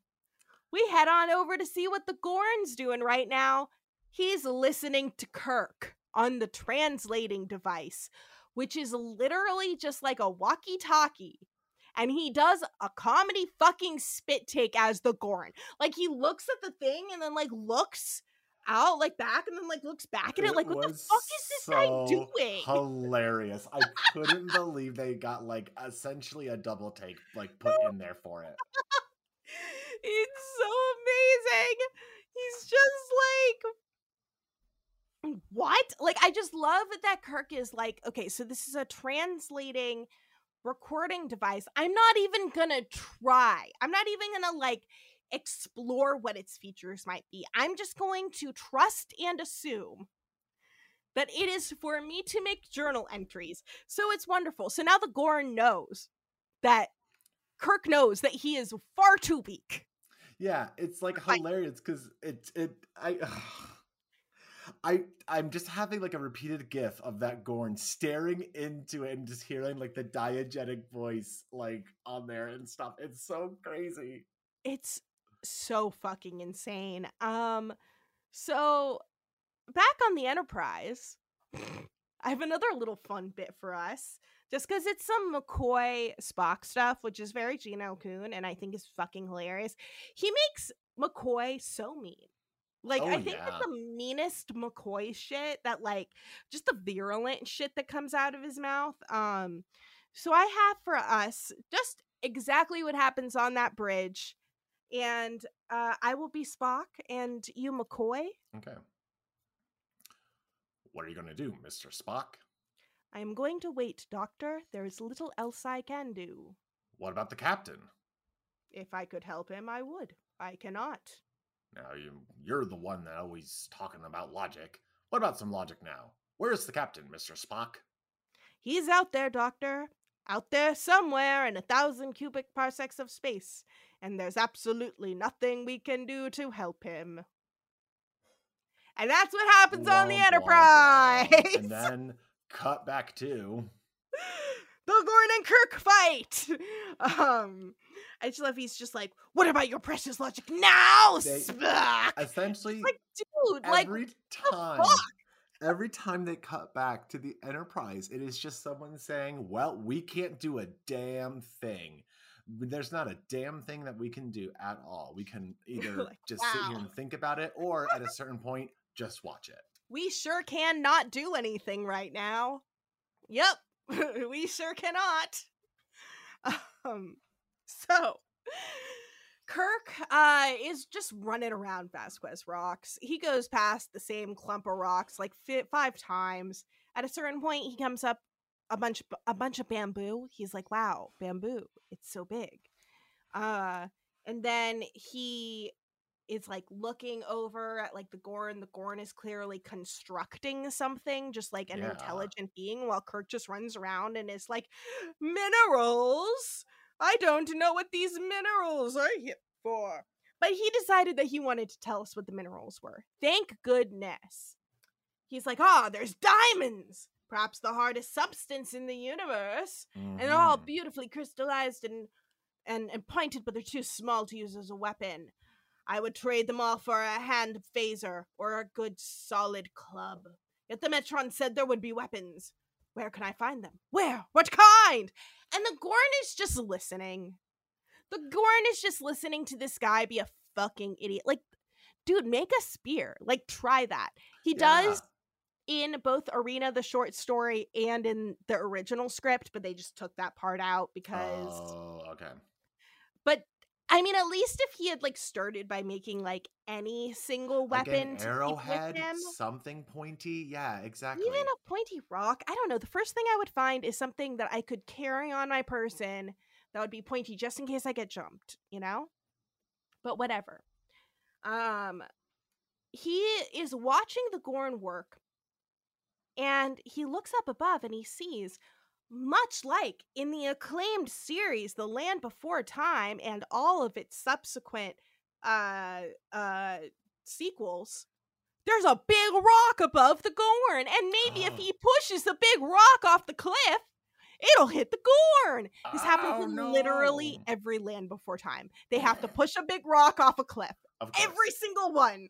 we head on over to see what the Gorn's doing right now. He's listening to Kirk on the translating device, which is literally just like a walkie talkie. And he does a comedy fucking spit take as the Gorn. Like he looks at the thing and then like looks out like back and then like looks back at it, like what the fuck is this guy doing? Hilarious. I couldn't believe they got like essentially a double take like put in there for it. it's so amazing. He's just like what? Like I just love that Kirk is like, okay, so this is a translating recording device. I'm not even gonna try. I'm not even gonna like explore what its features might be. I'm just going to trust and assume that it is for me to make journal entries. So it's wonderful. So now the Gorn knows that Kirk knows that he is far too weak. Yeah, it's like hilarious because it it I I I'm just having like a repeated gif of that Gorn staring into it and just hearing like the diegetic voice like on there and stuff. It's so crazy. It's so fucking insane. Um so back on the Enterprise, I have another little fun bit for us. Just because it's some McCoy Spock stuff, which is very Gene L. Coon, and I think is fucking hilarious. He makes McCoy so mean. Like, Oh, I think yeah. that the meanest McCoy shit that, like, just the virulent shit that comes out of his mouth. Um, so I have for us just exactly what happens on that bridge. And uh, I will be Spock and you McCoy. Okay. What are you gonna do, Mr. Spock? I am going to wait, Doctor. There is little else I can do. What about the captain? If I could help him, I would. I cannot. Now you you're the one that always talking about logic. What about some logic now? Where's the captain, Mr. Spock? He's out there, Doctor. Out there somewhere in a thousand cubic parsecs of space. And there's absolutely nothing we can do to help him. And that's what happens on the Womp, womp, Enterprise. And then cut back to the Gorn and Kirk fight. Um, I just love he's just like, what about your precious logic now, They- essentially Like, dude, like, every time fuck? every time they cut back to the enterprise it is just someone saying well we can't do a damn thing there's not a damn thing that we can do at all we can either Like, just sit here and think about it or at a certain point just watch it we sure cannot do anything right now. Yep, we sure cannot. Um, so Kirk uh is just running around Vasquez Rocks. He goes past the same clump of rocks like fi- five times. At a certain point, he comes up a bunch a bunch of bamboo. He's like, "Wow, bamboo! It's so big." Uh, and then he is like looking over at like the Gorn. The Gorn is clearly constructing something, just like an Yeah. intelligent being, while Kirk just runs around and is like, "Minerals! I don't know what these minerals are here for." But he decided that he wanted to tell us what the minerals were. Thank goodness. He's like, "Ah, there's diamonds." Perhaps the hardest substance in the universe and they're all Mhm. beautifully crystallized and, and and pointed, but they're too small to use as a weapon. I would trade them all for a hand phaser or a good solid club. Yet the Metron said there would be weapons. Where can I find them? Where? What kind? And the Gorn is just listening. The Gorn is just listening to this guy be a fucking idiot. Like, dude, make a spear. Like, try that. He does in both Arena, the short story, and in the original script, but they just took that part out because. oh okay But I mean, at least if he had like started by making like any single like weapon to arrowhead something pointy yeah exactly even a pointy rock. I don't know. The first thing I would find is something that I could carry on my person that would be pointy, just in case I get jumped. You know. But whatever. Um, he is watching the Gorn work, and he looks up above and he sees much like in the acclaimed series The Land Before Time and all of its subsequent uh uh sequels, there's a big rock above the Gorn, and maybe if Oh. he pushes the big rock off the cliff, it'll hit the Gorn. This happens Oh, in literally every Land Before Time. They have to push a big rock off a cliff. Every single one.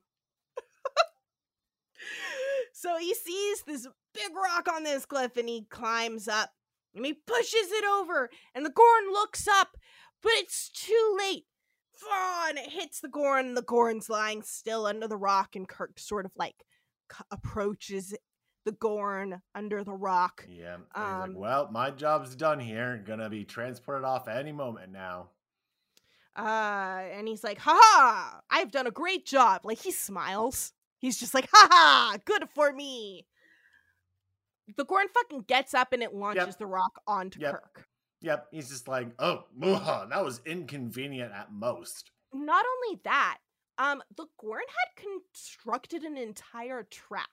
so he sees this big rock on this cliff and he climbs up and he pushes it over and the Gorn looks up, but it's too late. Fawn it hits the Gorn and the Gorn's lying still under the rock and Kirk sort of like c- approaches the Gorn under the rock. Yeah. and he's Um, like, well, my job's done here. Gonna be transported off any moment now. Uh, and he's like, haha, I've done a great job. Like, he smiles. He's just like, ha ha, good for me. The Gorn fucking gets up and it launches the rock onto Yep. Kirk. Yep. He's just like, oh, ugh, that was inconvenient at most. Not only that, um, the Gorn had constructed an entire trap.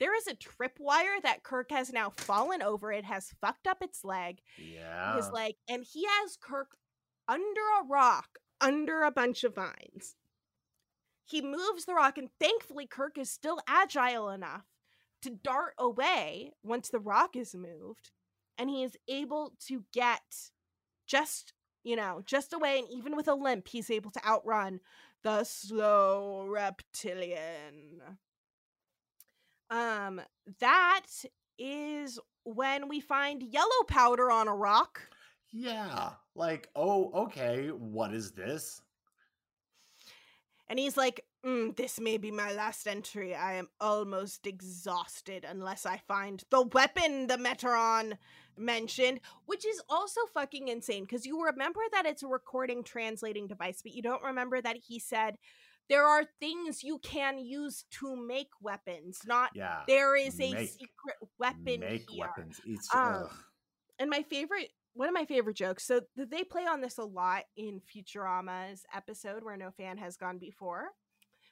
There is a tripwire that Kirk has now fallen over. It has fucked up its leg. Yeah. his leg, and he has Kirk under a rock, under a bunch of vines. He moves the rock, and thankfully, Kirk is still agile enough to dart away once the rock is moved, and he is able to get just, you know, just away, and even with a limp, he's able to outrun the slow reptilian. Um, that is when we find yellow powder on a rock. Yeah. Like, oh, okay. What is this? And he's like, mm, This may be my last entry. I am almost exhausted unless I find the weapon the Metron mentioned, which is also fucking insane because you remember that it's a recording translating device, but you don't remember that he said there are things you can use to make weapons, not Yeah. there is a secret weapon Make here. weapons. It's, Um, and my favorite one of my favorite jokes so th- they play on this a lot in futurama's episode where no fan has gone before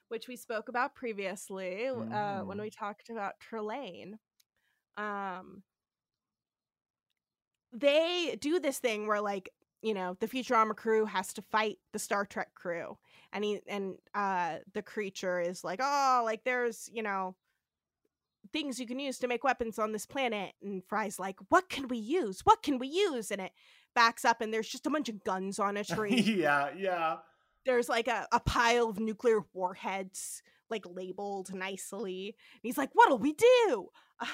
which we spoke about previously uh, when Mhm. we talked about Trelane. um they do this thing where like you know the futurama crew has to fight the star trek crew and he and uh the creature is like oh like there's you know things you can use to make weapons on this planet. And Fry's like, what can we use? What can we use? And it backs up and there's just a bunch of guns on a tree. yeah, yeah. there's like a, a pile of nuclear warheads like labeled nicely. And he's like, what'll we do?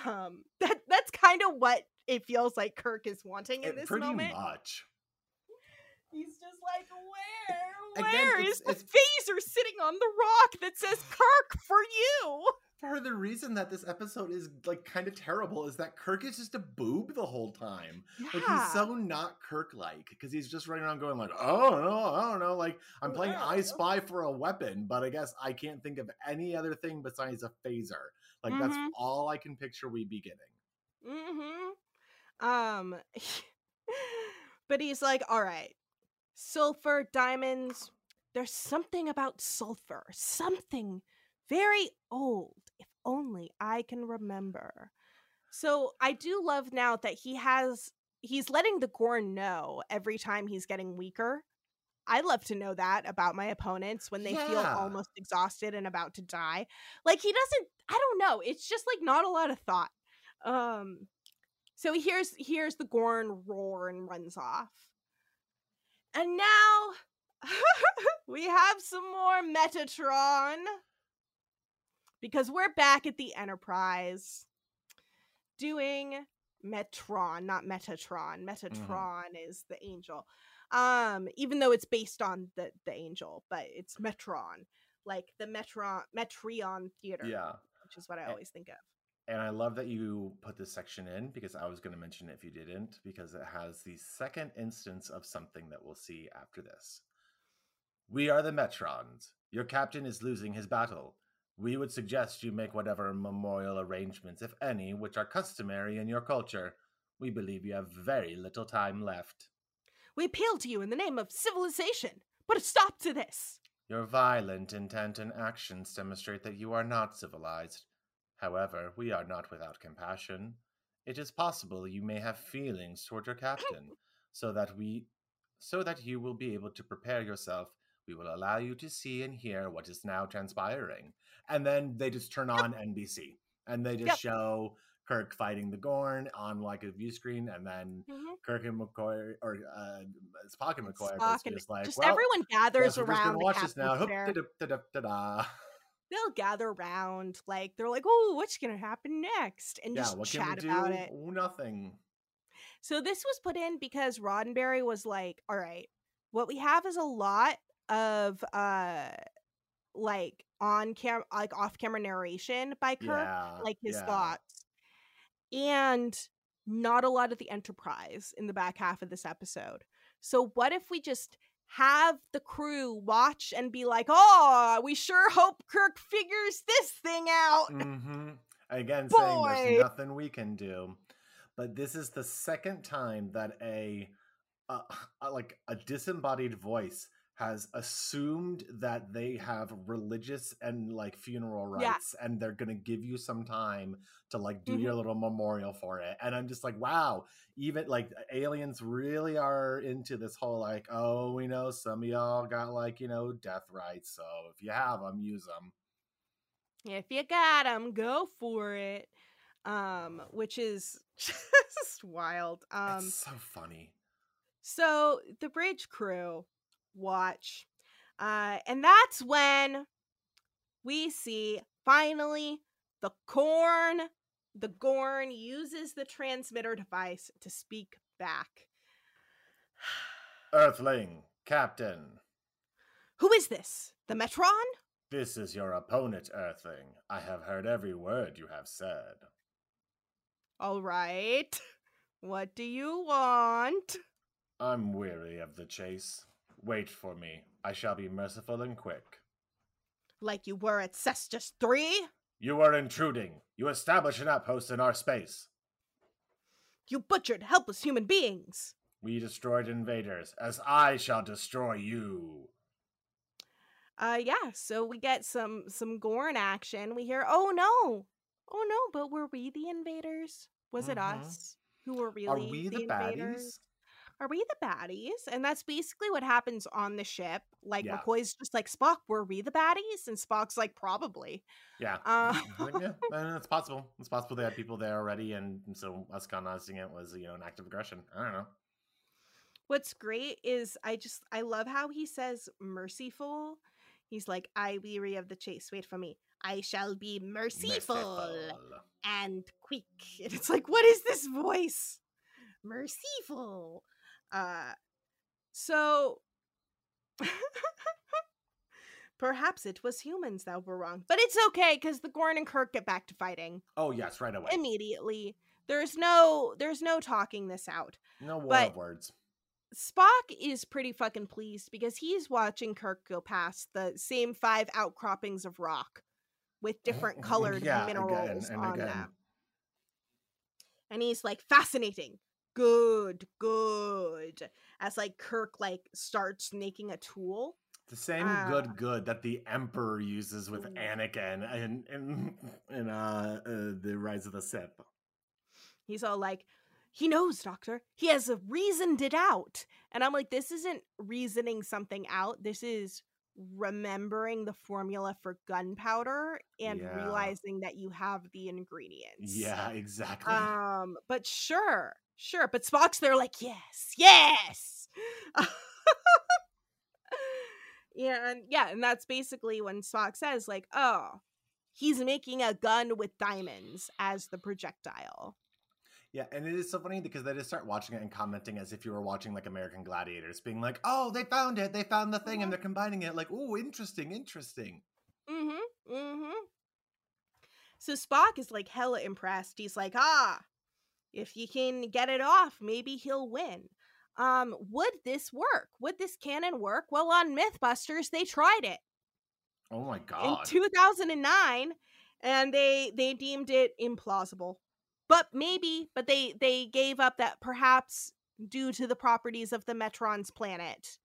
Um that that's kind of what it feels like Kirk is wanting in It- this pretty moment. much. He's just like, where? Again, Where it's- is the it's- phaser sitting on the rock that says Kirk for you? Part of the reason that this episode is like kind of terrible is that Kirk is just a boob the whole time. Yeah. Like he's so not Kirk like because he's just running around going like, oh no, I don't know. Like I'm playing I Spy for a weapon, but I guess I can't think of any other thing besides a phaser. Like Mhm. that's all I can picture we be getting. Mm-hmm. Um but he's like, all right, sulfur, diamonds. There's something about sulfur, something very old, only I can remember. So I do love now that he has he's letting the Gorn know every time he's getting weaker. I love to know that about my opponents when they feel almost exhausted and about to die. Like he doesn't I don't know, it's just like not a lot of thought. Um so here's hears the Gorn roar and runs off. And now we have some more Metatron. Because we're back at the Enterprise doing Metron, not Metatron. Metatron is the angel. Um, even though it's based on the the angel, but it's Metron, like the Metron Metreon theater, Yeah. which is what I A- always think of. And I love that you put this section in because I was going to mention it if you didn't, because it has the second instance of something that we'll see after this. We are the Metrons. Your captain is losing his battle. We would suggest you make whatever memorial arrangements, if any, which are customary in your culture. We believe you have very little time left. We appeal to you in the name of civilization. Put a stop to this. Your violent intent and actions demonstrate that you are not civilized. However, we are not without compassion. It is possible you may have feelings toward your captain, so that we so that you will be able to prepare yourself. We will allow you to see and hear what is now transpiring. And then they just turn on NBC and they just Yep. show Kirk fighting the Gorn on like a view screen, and then Mhm. Kirk and McCoy or uh, Spock and McCoy Spock and just like, just well, everyone gathers around watch this now. They'll gather around, like they're like, "Oh, what's gonna happen next?" and Yeah, just what can we chat about it. Oh, nothing. So this was put in because Roddenberry was like, "All right, what we have is a lot of uh, like on cam, like off camera narration by Kirk, Yeah, like his yeah. thoughts, and not a lot of the Enterprise in the back half of this episode. So what if we just have the crew watch and be like, "Oh, we sure hope Kirk figures this thing out." hmm Again, saying there's nothing we can do. But this is the second time that a, uh, a like a disembodied voice has assumed that they have religious and like funeral Yeah. rites and they're going to give you some time to like do Mhm. your little memorial for it. And i'm just like wow even like aliens really are into this whole like oh we know some of y'all got like you know death rites so if you have them use them if you got them go for it. Um which is just wild. Um it's so funny. so the bridge crew watch uh and that's when we see finally the corn the gorn uses the transmitter device to speak back. Earthling captain. Who is this? The metron? This is your opponent earthling. I have heard every word you have said. All right. What do you want? I'm weary of the chase wait for me i shall be merciful and quick like you were at cestus 3 You are intruding. You establish an outpost in our space. You butchered helpless human beings. We destroyed invaders, as I shall destroy you. Uh yeah, so we get some some Gorn action. We hear, "Oh no. Oh no, but were we the invaders? Was it Mhm. us who were really Are we the, invaders? Are we the baddies?" And that's basically what happens on the ship. Like Yeah. McCoy's just like, "Spock, were we the baddies?" And Spock's like, "Probably." Yeah. Uh, Like, yeah, it's possible. It's possible they had people there already, and so us colonizing it was, you know, an act of aggression. I don't know. What's great is I just I love how he says merciful. He's like, I weary of the chase. Wait for me. I shall be merciful, Merciful. and quick. And it's like, what is this voice? Merciful. Uh so perhaps it was humans that were wrong. But it's okay because the Gorn and Kirk get back to fighting Oh yes, right away. immediately. There's no there's no talking this out. No war but- of words. Spock is pretty fucking pleased because he's watching Kirk go past the same five outcroppings of rock with different colored Yeah, again minerals and on again. them. And he's like, fascinating. Good, good. As like Kirk like starts making a tool. The same Ah. good good that the Emperor uses with Ooh. Anakin in in, in uh, uh the Rise of the Sith. He's all like, he knows, Doctor. He has uh, reasoned it out. And I'm like, this isn't reasoning something out. This is remembering the formula for gunpowder and Yeah. realizing that you have the ingredients. Yeah, exactly. Um, but sure, sure. But Spock's there like, yes, yes. yeah, and yeah, and that's basically when Spock says, like, oh, he's making a gun with diamonds as the projectile. Yeah, and it is so funny because they just start watching it and commenting as if you were watching like American Gladiators, being like, "Oh, they found it! They found the thing, and they're combining it." Like, "Oh, interesting, interesting." Mm-hmm. Mm-hmm. So Spock is like hella impressed. He's like, ah, if you can get it off, maybe he'll win. Um, would this work? Would this cannon work? Well, on Mythbusters, they tried it Oh my god! in 2009, and they they deemed it implausible. But maybe, but they they gave up that perhaps due to the properties of the Metron's planet,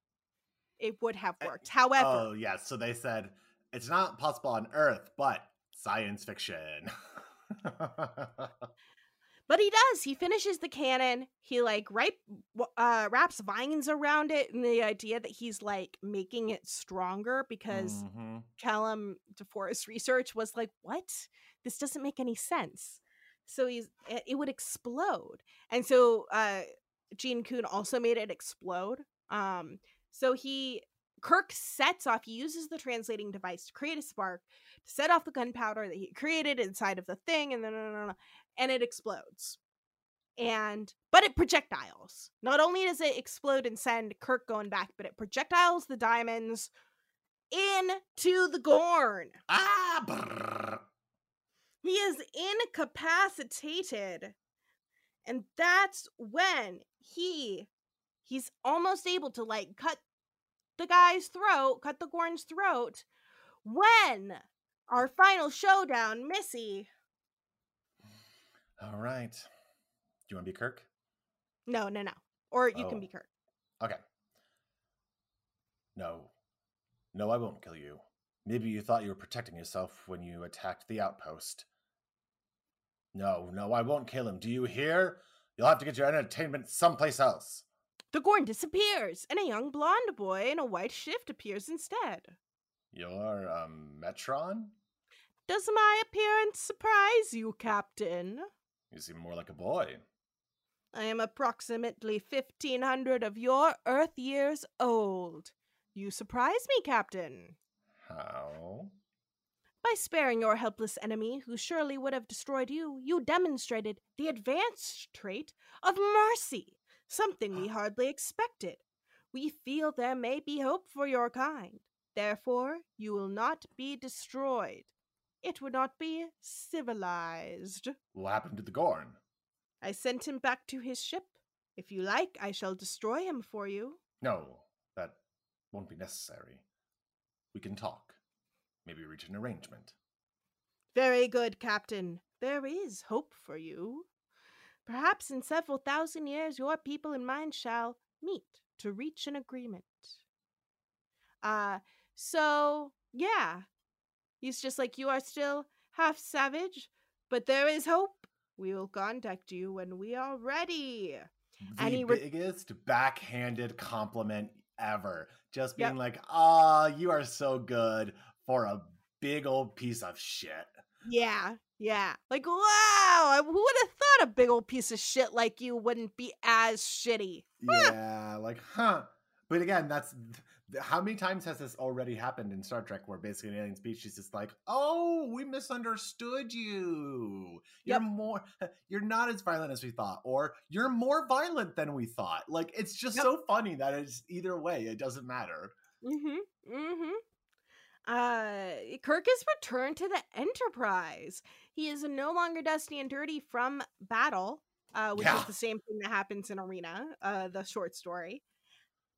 it would have Uh, worked. However, oh yeah, so they said it's not possible on Earth, but science fiction. But he does. He finishes the cannon. He like ripe, uh, wraps vines around it, and the idea that he's like making it stronger because Mhm. Kellam DeForest research was like, what? This doesn't make any sense. So he's it it would explode. And so uh Gene Coon also made it explode. Um so he Kirk sets off, he uses the translating device to create a spark, to set off the gunpowder that he created inside of the thing, and then and it explodes. And but it projectiles. Not only does it explode and send Kirk going back, but it projectiles the diamonds into the Gorn. Ah, brrr. He is incapacitated. And that's when he he's almost able to like cut the guy's throat, cut the Gorn's throat when our final showdown, Missy. All right. Do you want to be Kirk? No, no, no. Or you Oh. can be Kirk. Okay. No. No, I won't kill you. Maybe you thought you were protecting yourself when you attacked the outpost. No, no, I won't kill him. Do you hear? You'll have to get your entertainment someplace else. The Gorn disappears, and a young blonde boy in a white shift appears instead. You're um Metron? Does my appearance surprise you, Captain? You seem more like a boy. I am approximately 1500 of your Earth years old. You surprise me, Captain. How? By sparing your helpless enemy, who surely would have destroyed you, you demonstrated the advanced trait of mercy, something we ah. hardly expected. We feel there may be hope for your kind. Therefore, you will not be destroyed. It would not be civilized. What happened to the Gorn? I sent him back to his ship. If you like, I shall destroy him for you. No, that won't be necessary. We can talk. Maybe reach an arrangement. Very good, Captain. There is hope for you. Perhaps in several thousand years your people and mine shall meet to reach an agreement. Uh so yeah. He's just like you are still half savage, but there is hope. We will contact you when we are ready. The And he re- biggest backhanded compliment ever. Just Yep. being like, ah, you are so good for a big old piece of shit. Yeah, yeah. Like, wow, who would have thought a big old piece of shit like you wouldn't be as shitty? Yeah, like, huh. But again, that's th- how many times has this already happened in Star Trek where basically an alien species is just like, oh, we misunderstood you. You're Yep. more, you're not as violent as we thought, or you're more violent than we thought. Like, it's just Yep. so funny that it's either way, it doesn't matter. Mm-hmm. Mm-hmm. Uh, Kirk is returned to the Enterprise. He is no longer dusty and dirty from battle, uh, which Yeah. is the same thing that happens in Arena, uh, the short story.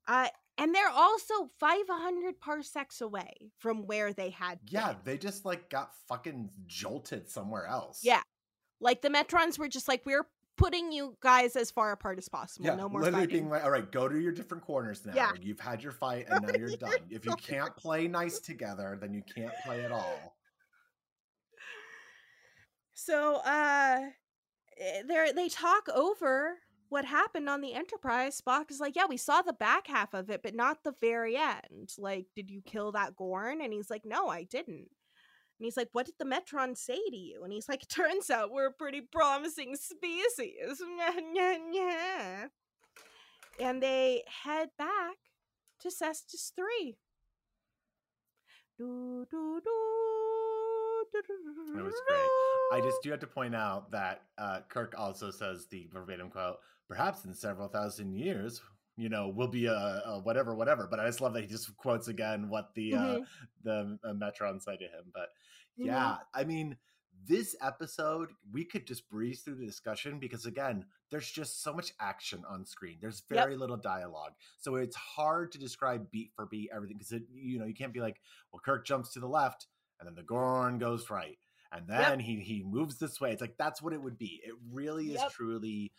Uh, and they're also 500 parsecs away from where they had Yeah, been. they just like got fucking jolted somewhere else. Yeah. Like the Metrons were just like, we're putting you guys as far apart as possible. Yeah, no more literally fighting. being like, all right, go to your different corners now. Yeah. You've had your fight and now you're done. If you can't play nice together, then you can't play at all. So uh they they talk over what happened on the Enterprise. Spock is like, "Yeah, we saw the back half of it, but not the very end. Like, did you kill that Gorn?" And he's like, "No, I didn't." And he's like, "What did the Metron say to you?" And he's like, "Turns out we're a pretty promising species." and they head back to Cestus 3. Do, do, do, do, do, It was great. I just do have to point out that uh, Kirk also says the verbatim quote, perhaps in several thousand years, you know, will be a, a whatever, whatever. But I just love that he just quotes again what the uh, Mhm. the uh, Metron said to him. But Mhm. yeah, I mean, this episode we could just breeze through the discussion because again, there's just so much action on screen. There's Yep. very little dialogue, so it's hard to describe beat for beat everything because you know you can't be like, well, Kirk jumps to the left and then the Gorn goes right, and then he he moves this way. It's like that's what it would be. It really is Yep. truly.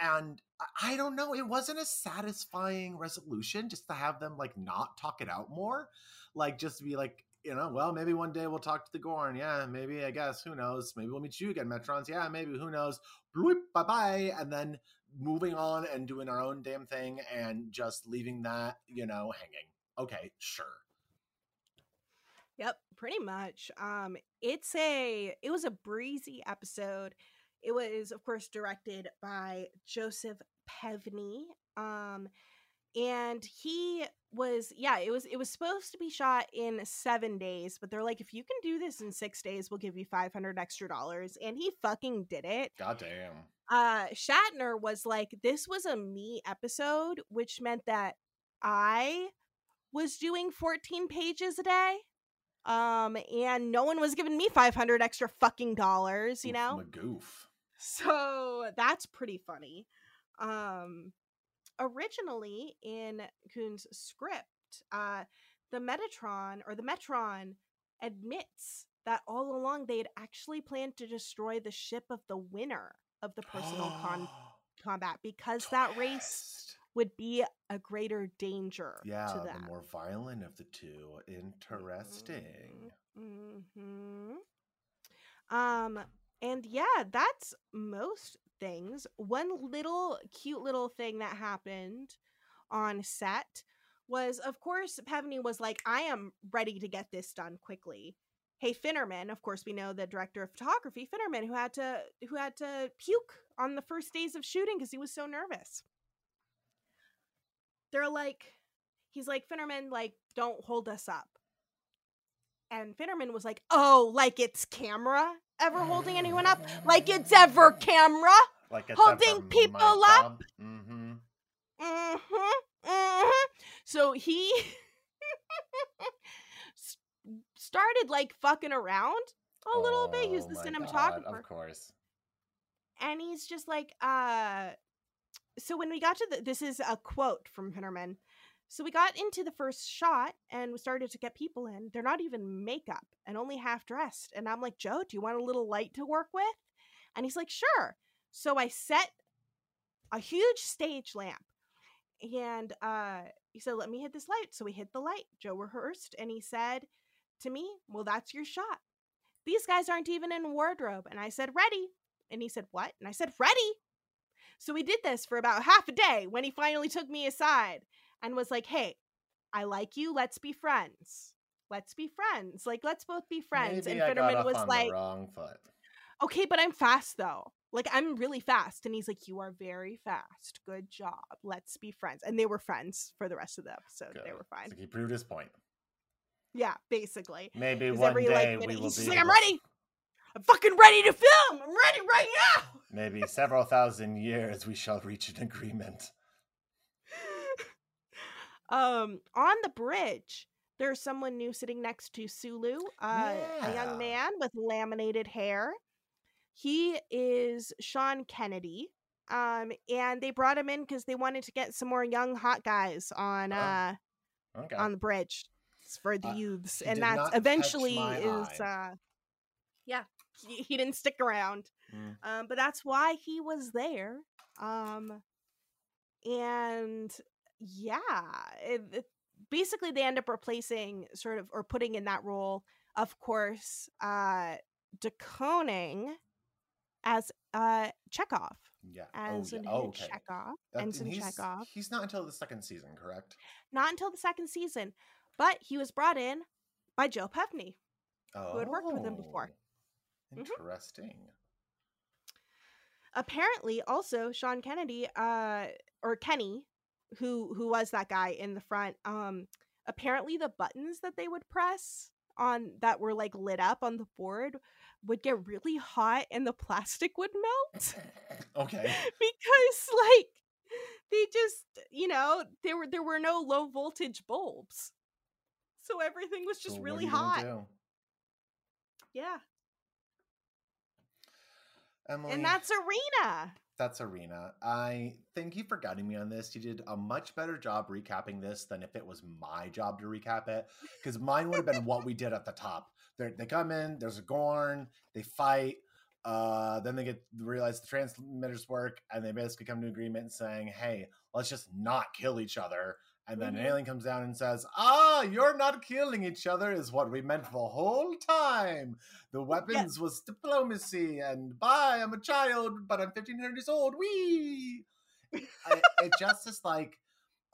And I- don't know. It wasn't a satisfying resolution just to have them like not talk it out more, like just be like, you know, well, maybe one day we'll talk to the Gorn. Yeah, maybe, I guess. Who knows? Maybe we'll meet you again, Metrons. Yeah, maybe. Who knows? Bloop, bye bye. And then moving on and doing our own damn thing and just leaving that, you know, hanging. Okay, sure. Yep, pretty much. Um, it's a it was a breezy episode. It was, of course, directed by Joseph Pevney. Um, and he was yeah, it was it was supposed to be shot in seven days, but they're like, if you can do this in six days, we'll give you five hundred extra dollars. And he fucking did it. God damn. Uh Shatner was like, this was a me episode, which meant that I was doing 14 pages a day um and no one was giving me 500 extra fucking dollars you Oof, know Magoof. So that's pretty funny. Um originally in Coon's script uh the metatron or the metron admits that all along they had actually planned to destroy the ship of the winner of the personal con- combat because that race would be a greater danger Yeah, to the more violent of the two. Interesting. hmm Um, and yeah, that's most things. One little cute little thing that happened on set was, of course, Pevney was like, "I am ready to get this done quickly." Hey, Finnerman, of course, we know the director of photography, Finnerman, who had to who had to puke on the first days of shooting because he was so nervous. They're like, he's like, Finnerman, like, don't hold us up. And Finnerman was like, oh, like it's camera ever holding anyone up? Like it's ever camera? Like it's Holding people up? Mm-hmm. Mm-hmm. Mm-hmm. So he started like fucking around a little bit. he's the cinematographer. Oh Of course. and he's just like uh so when we got to the this is a quote from Finnerman. So we got into the first shot and we started to get people in. They're not even makeup and only half dressed. And I'm like, Joe, do you want a little light to work with? And he's like, sure. So I set a huge stage lamp. And uh he said, Let me hit this light. So we hit the light. Joe rehearsed and he said to me, Well, that's your shot. These guys aren't even in wardrobe. And I said, Ready. And he said, What? And I said, Ready. So we did this for about half a day when he finally took me aside and was like, Hey, I like you. Let's be friends. Let's be friends. Like, let's both be friends. Maybe and I got Finnerman off was like, wrong foot. Okay, but I'm fast though. Like, I'm really fast. And he's like, You are very fast. Good job. Let's be friends. And they were friends for the rest of the episode. They were fine. So he proved his point. Yeah, basically. Maybe one every, day like, we will he's be. like, able I'm ready. I'm fucking ready to film. I'm ready right now. Maybe several thousand years we shall reach an agreement. Um, on the bridge, there's someone new sitting next to Sulu, uh, a young man with laminated hair. He is Sean Kennedy. Um, and they brought him in because they wanted to get some more young hot guys on Oh, uh Okay. on the bridge for the Uh, youths, and did that's eventually is uh yeah he, he didn't stick around Mm. um but that's why he was there um and yeah it, it- basically they end up replacing sort of or putting in that role of course uh deconing as uh Chekov Yeah. as oh, yeah. Oh, okay. Chekov That- and he's, Chekov he's not until the second season, correct? not until the second season but he was brought in by joe pevney Oh. Who had worked with him before. Mhm. Interesting. apparently also Sean Kennedy uh or Kenney who who was that guy in the front um apparently the buttons that they would press on that were like lit up on the board would get really hot and the plastic would melt. Okay. because like they just you know there were there were no low voltage bulbs. So everything was just So really are you gonna hot. yeah. Emily, and that's arena that's Arena. I thank you for guiding me on this. You did a much better job recapping this than if it was my job to recap it. Because mine would have been what we did at the top. They're, they come in, there's a Gorn, they fight, uh, then they get realize the transmitters work, and they basically come to agreement saying, "Hey, let's just not kill each other." And then an Mhm. alien comes down and says, Ah, you're not killing each other, is what we meant the whole time. The weapons was diplomacy, and bye, I'm a child, but I'm 1500 years old. Wee! I, it just is like,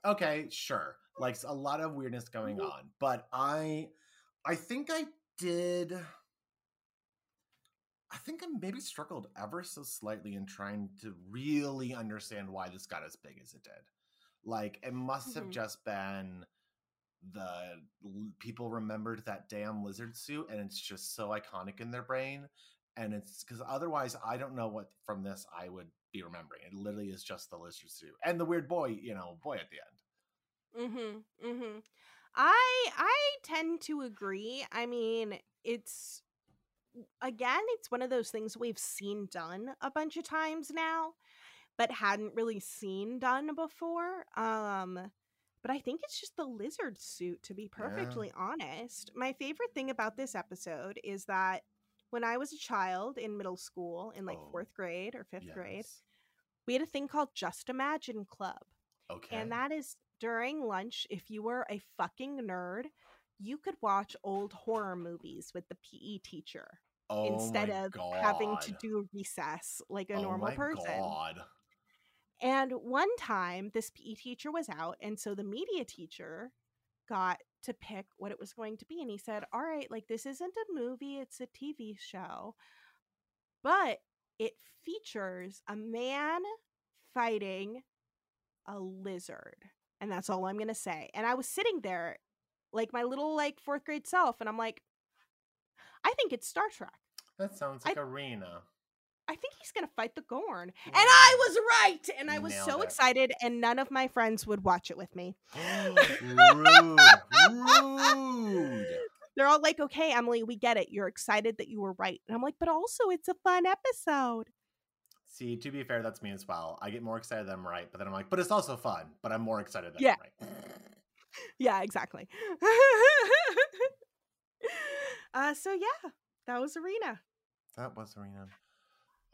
okay, sure. Like a lot of weirdness going Mhm. on. But I I think I did I think I maybe struggled ever so slightly in trying to really understand why this got as big as it did. Like it must have Mhm. just been the people remembered that damn lizard suit and it's just so iconic in their brain and it's because otherwise i don't know what from this i would be remembering it literally is just the lizard suit and the weird boy you know boy at the end Mm-hmm. Mm-hmm. I I tend to agree. I mean, it's again, it's one of those things we've seen done a bunch of times now, but hadn't really seen done before. Um, but I think it's just the lizard suit, to be perfectly honest. My favorite thing about this episode is that when I was a child in middle school, in like Oh, fourth grade or fifth grade, we had a thing called Just Imagine Club. okay And that is during lunch, if you were a fucking nerd, you could watch old horror movies with the PE teacher oh instead of having to do recess like a oh normal my person. God. And one time, this PE teacher was out, and so the media teacher got to pick what it was going to be. And he said, All right, like this isn't a movie, it's a TV show, but it features a man fighting a lizard. And that's all I'm going to say. And I was sitting there, like my little, like, fourth grade self, and I'm like, I think it's Star Trek. that sounds I- like arena I think he's gonna fight the Gorn. And I was right. And I was Nailed so it. excited, and none of my friends would watch it with me. rude rude They're all like, okay, Emily, we get it. You're excited that you were right. And I'm like, but also it's a fun episode. See, to be fair, that's me as well. I get more excited that I'm right, but then I'm like, but it's also fun. But I'm more excited that Yeah. I'm right. Yeah, exactly. uh so yeah, that was Arena. That was Arena.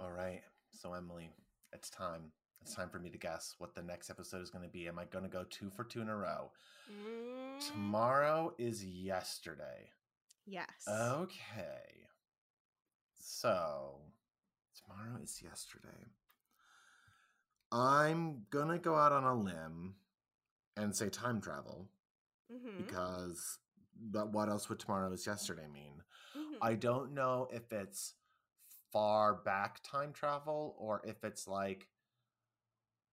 All right. So Emily, it's time. It's time for me to guess what the next episode is going to be. Am I going to go two for two in a row? Mm, Tomorrow is yesterday. yes. Okay. So tomorrow is yesterday. I'm gonna go out on a limb and say time travel Mhm, because but what else would tomorrow is yesterday mean? mhm. I don't know if it's far back time travel or if it's like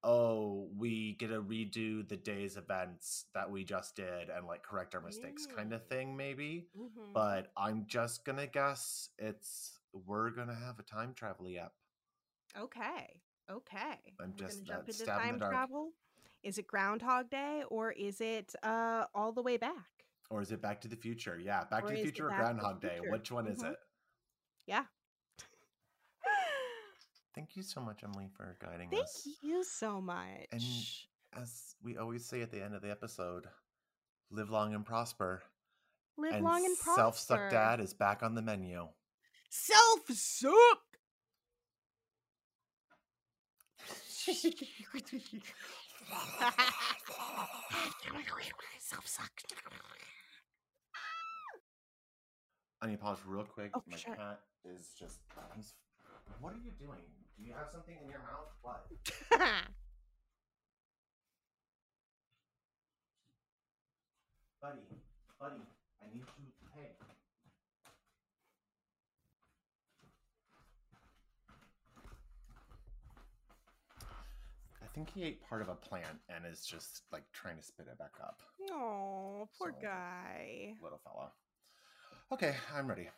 oh we get to redo the day's events that we just did and like correct our mistakes kind of thing maybe Mhm. but i'm just gonna guess it's we're gonna have a time travel app Okay. Okay. I'm We're just, gonna jump into time travel. Is it Groundhog Day or is it uh all the way back? or is it back to the future yeah back Or to the future or groundhog day Future? which one is Mhm. it Yeah. Thank you so much emily for guiding Thank us Thank you so much. And as we always say at the end of the episode live long and prosper Live and long and prosper. self-suck dad is back on the menu Self suck. Self suck. I need to pause real quick. Oh, My sure. cat is just. He's. What are you doing? Do you have something in your mouth? What? Buddy, buddy, I need to. Hey. I think he ate part of a plant and is just like trying to spit it back up. oh, poor So- guy. Little fella. Okay, I'm ready.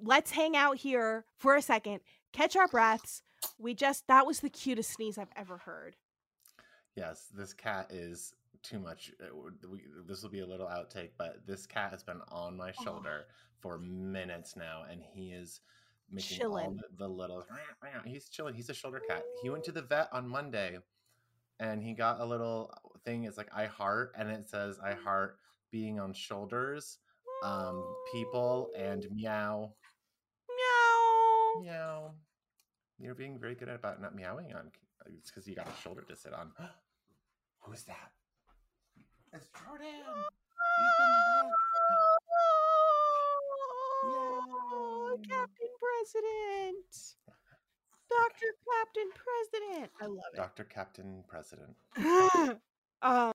Let's hang out here for a second. Catch our breaths. We just that was the cutest sneeze I've ever heard. Yes, this cat is too much. uh, We, this will be a little outtake, but this cat has been on my Oh. shoulder for minutes now, and he is making all the, the little. He's chilling. He's a shoulder cat. He went to the vet on Monday, and he got a little thing. It's like I heart, and it says I heart being on shoulders, um, people, and meow, Meow. You're being very good about not meowing on. It's because you got a shoulder to sit on. Who's that? It's Jordan. Captain President. Dr. Captain President. I love it. Dr. Captain President. um,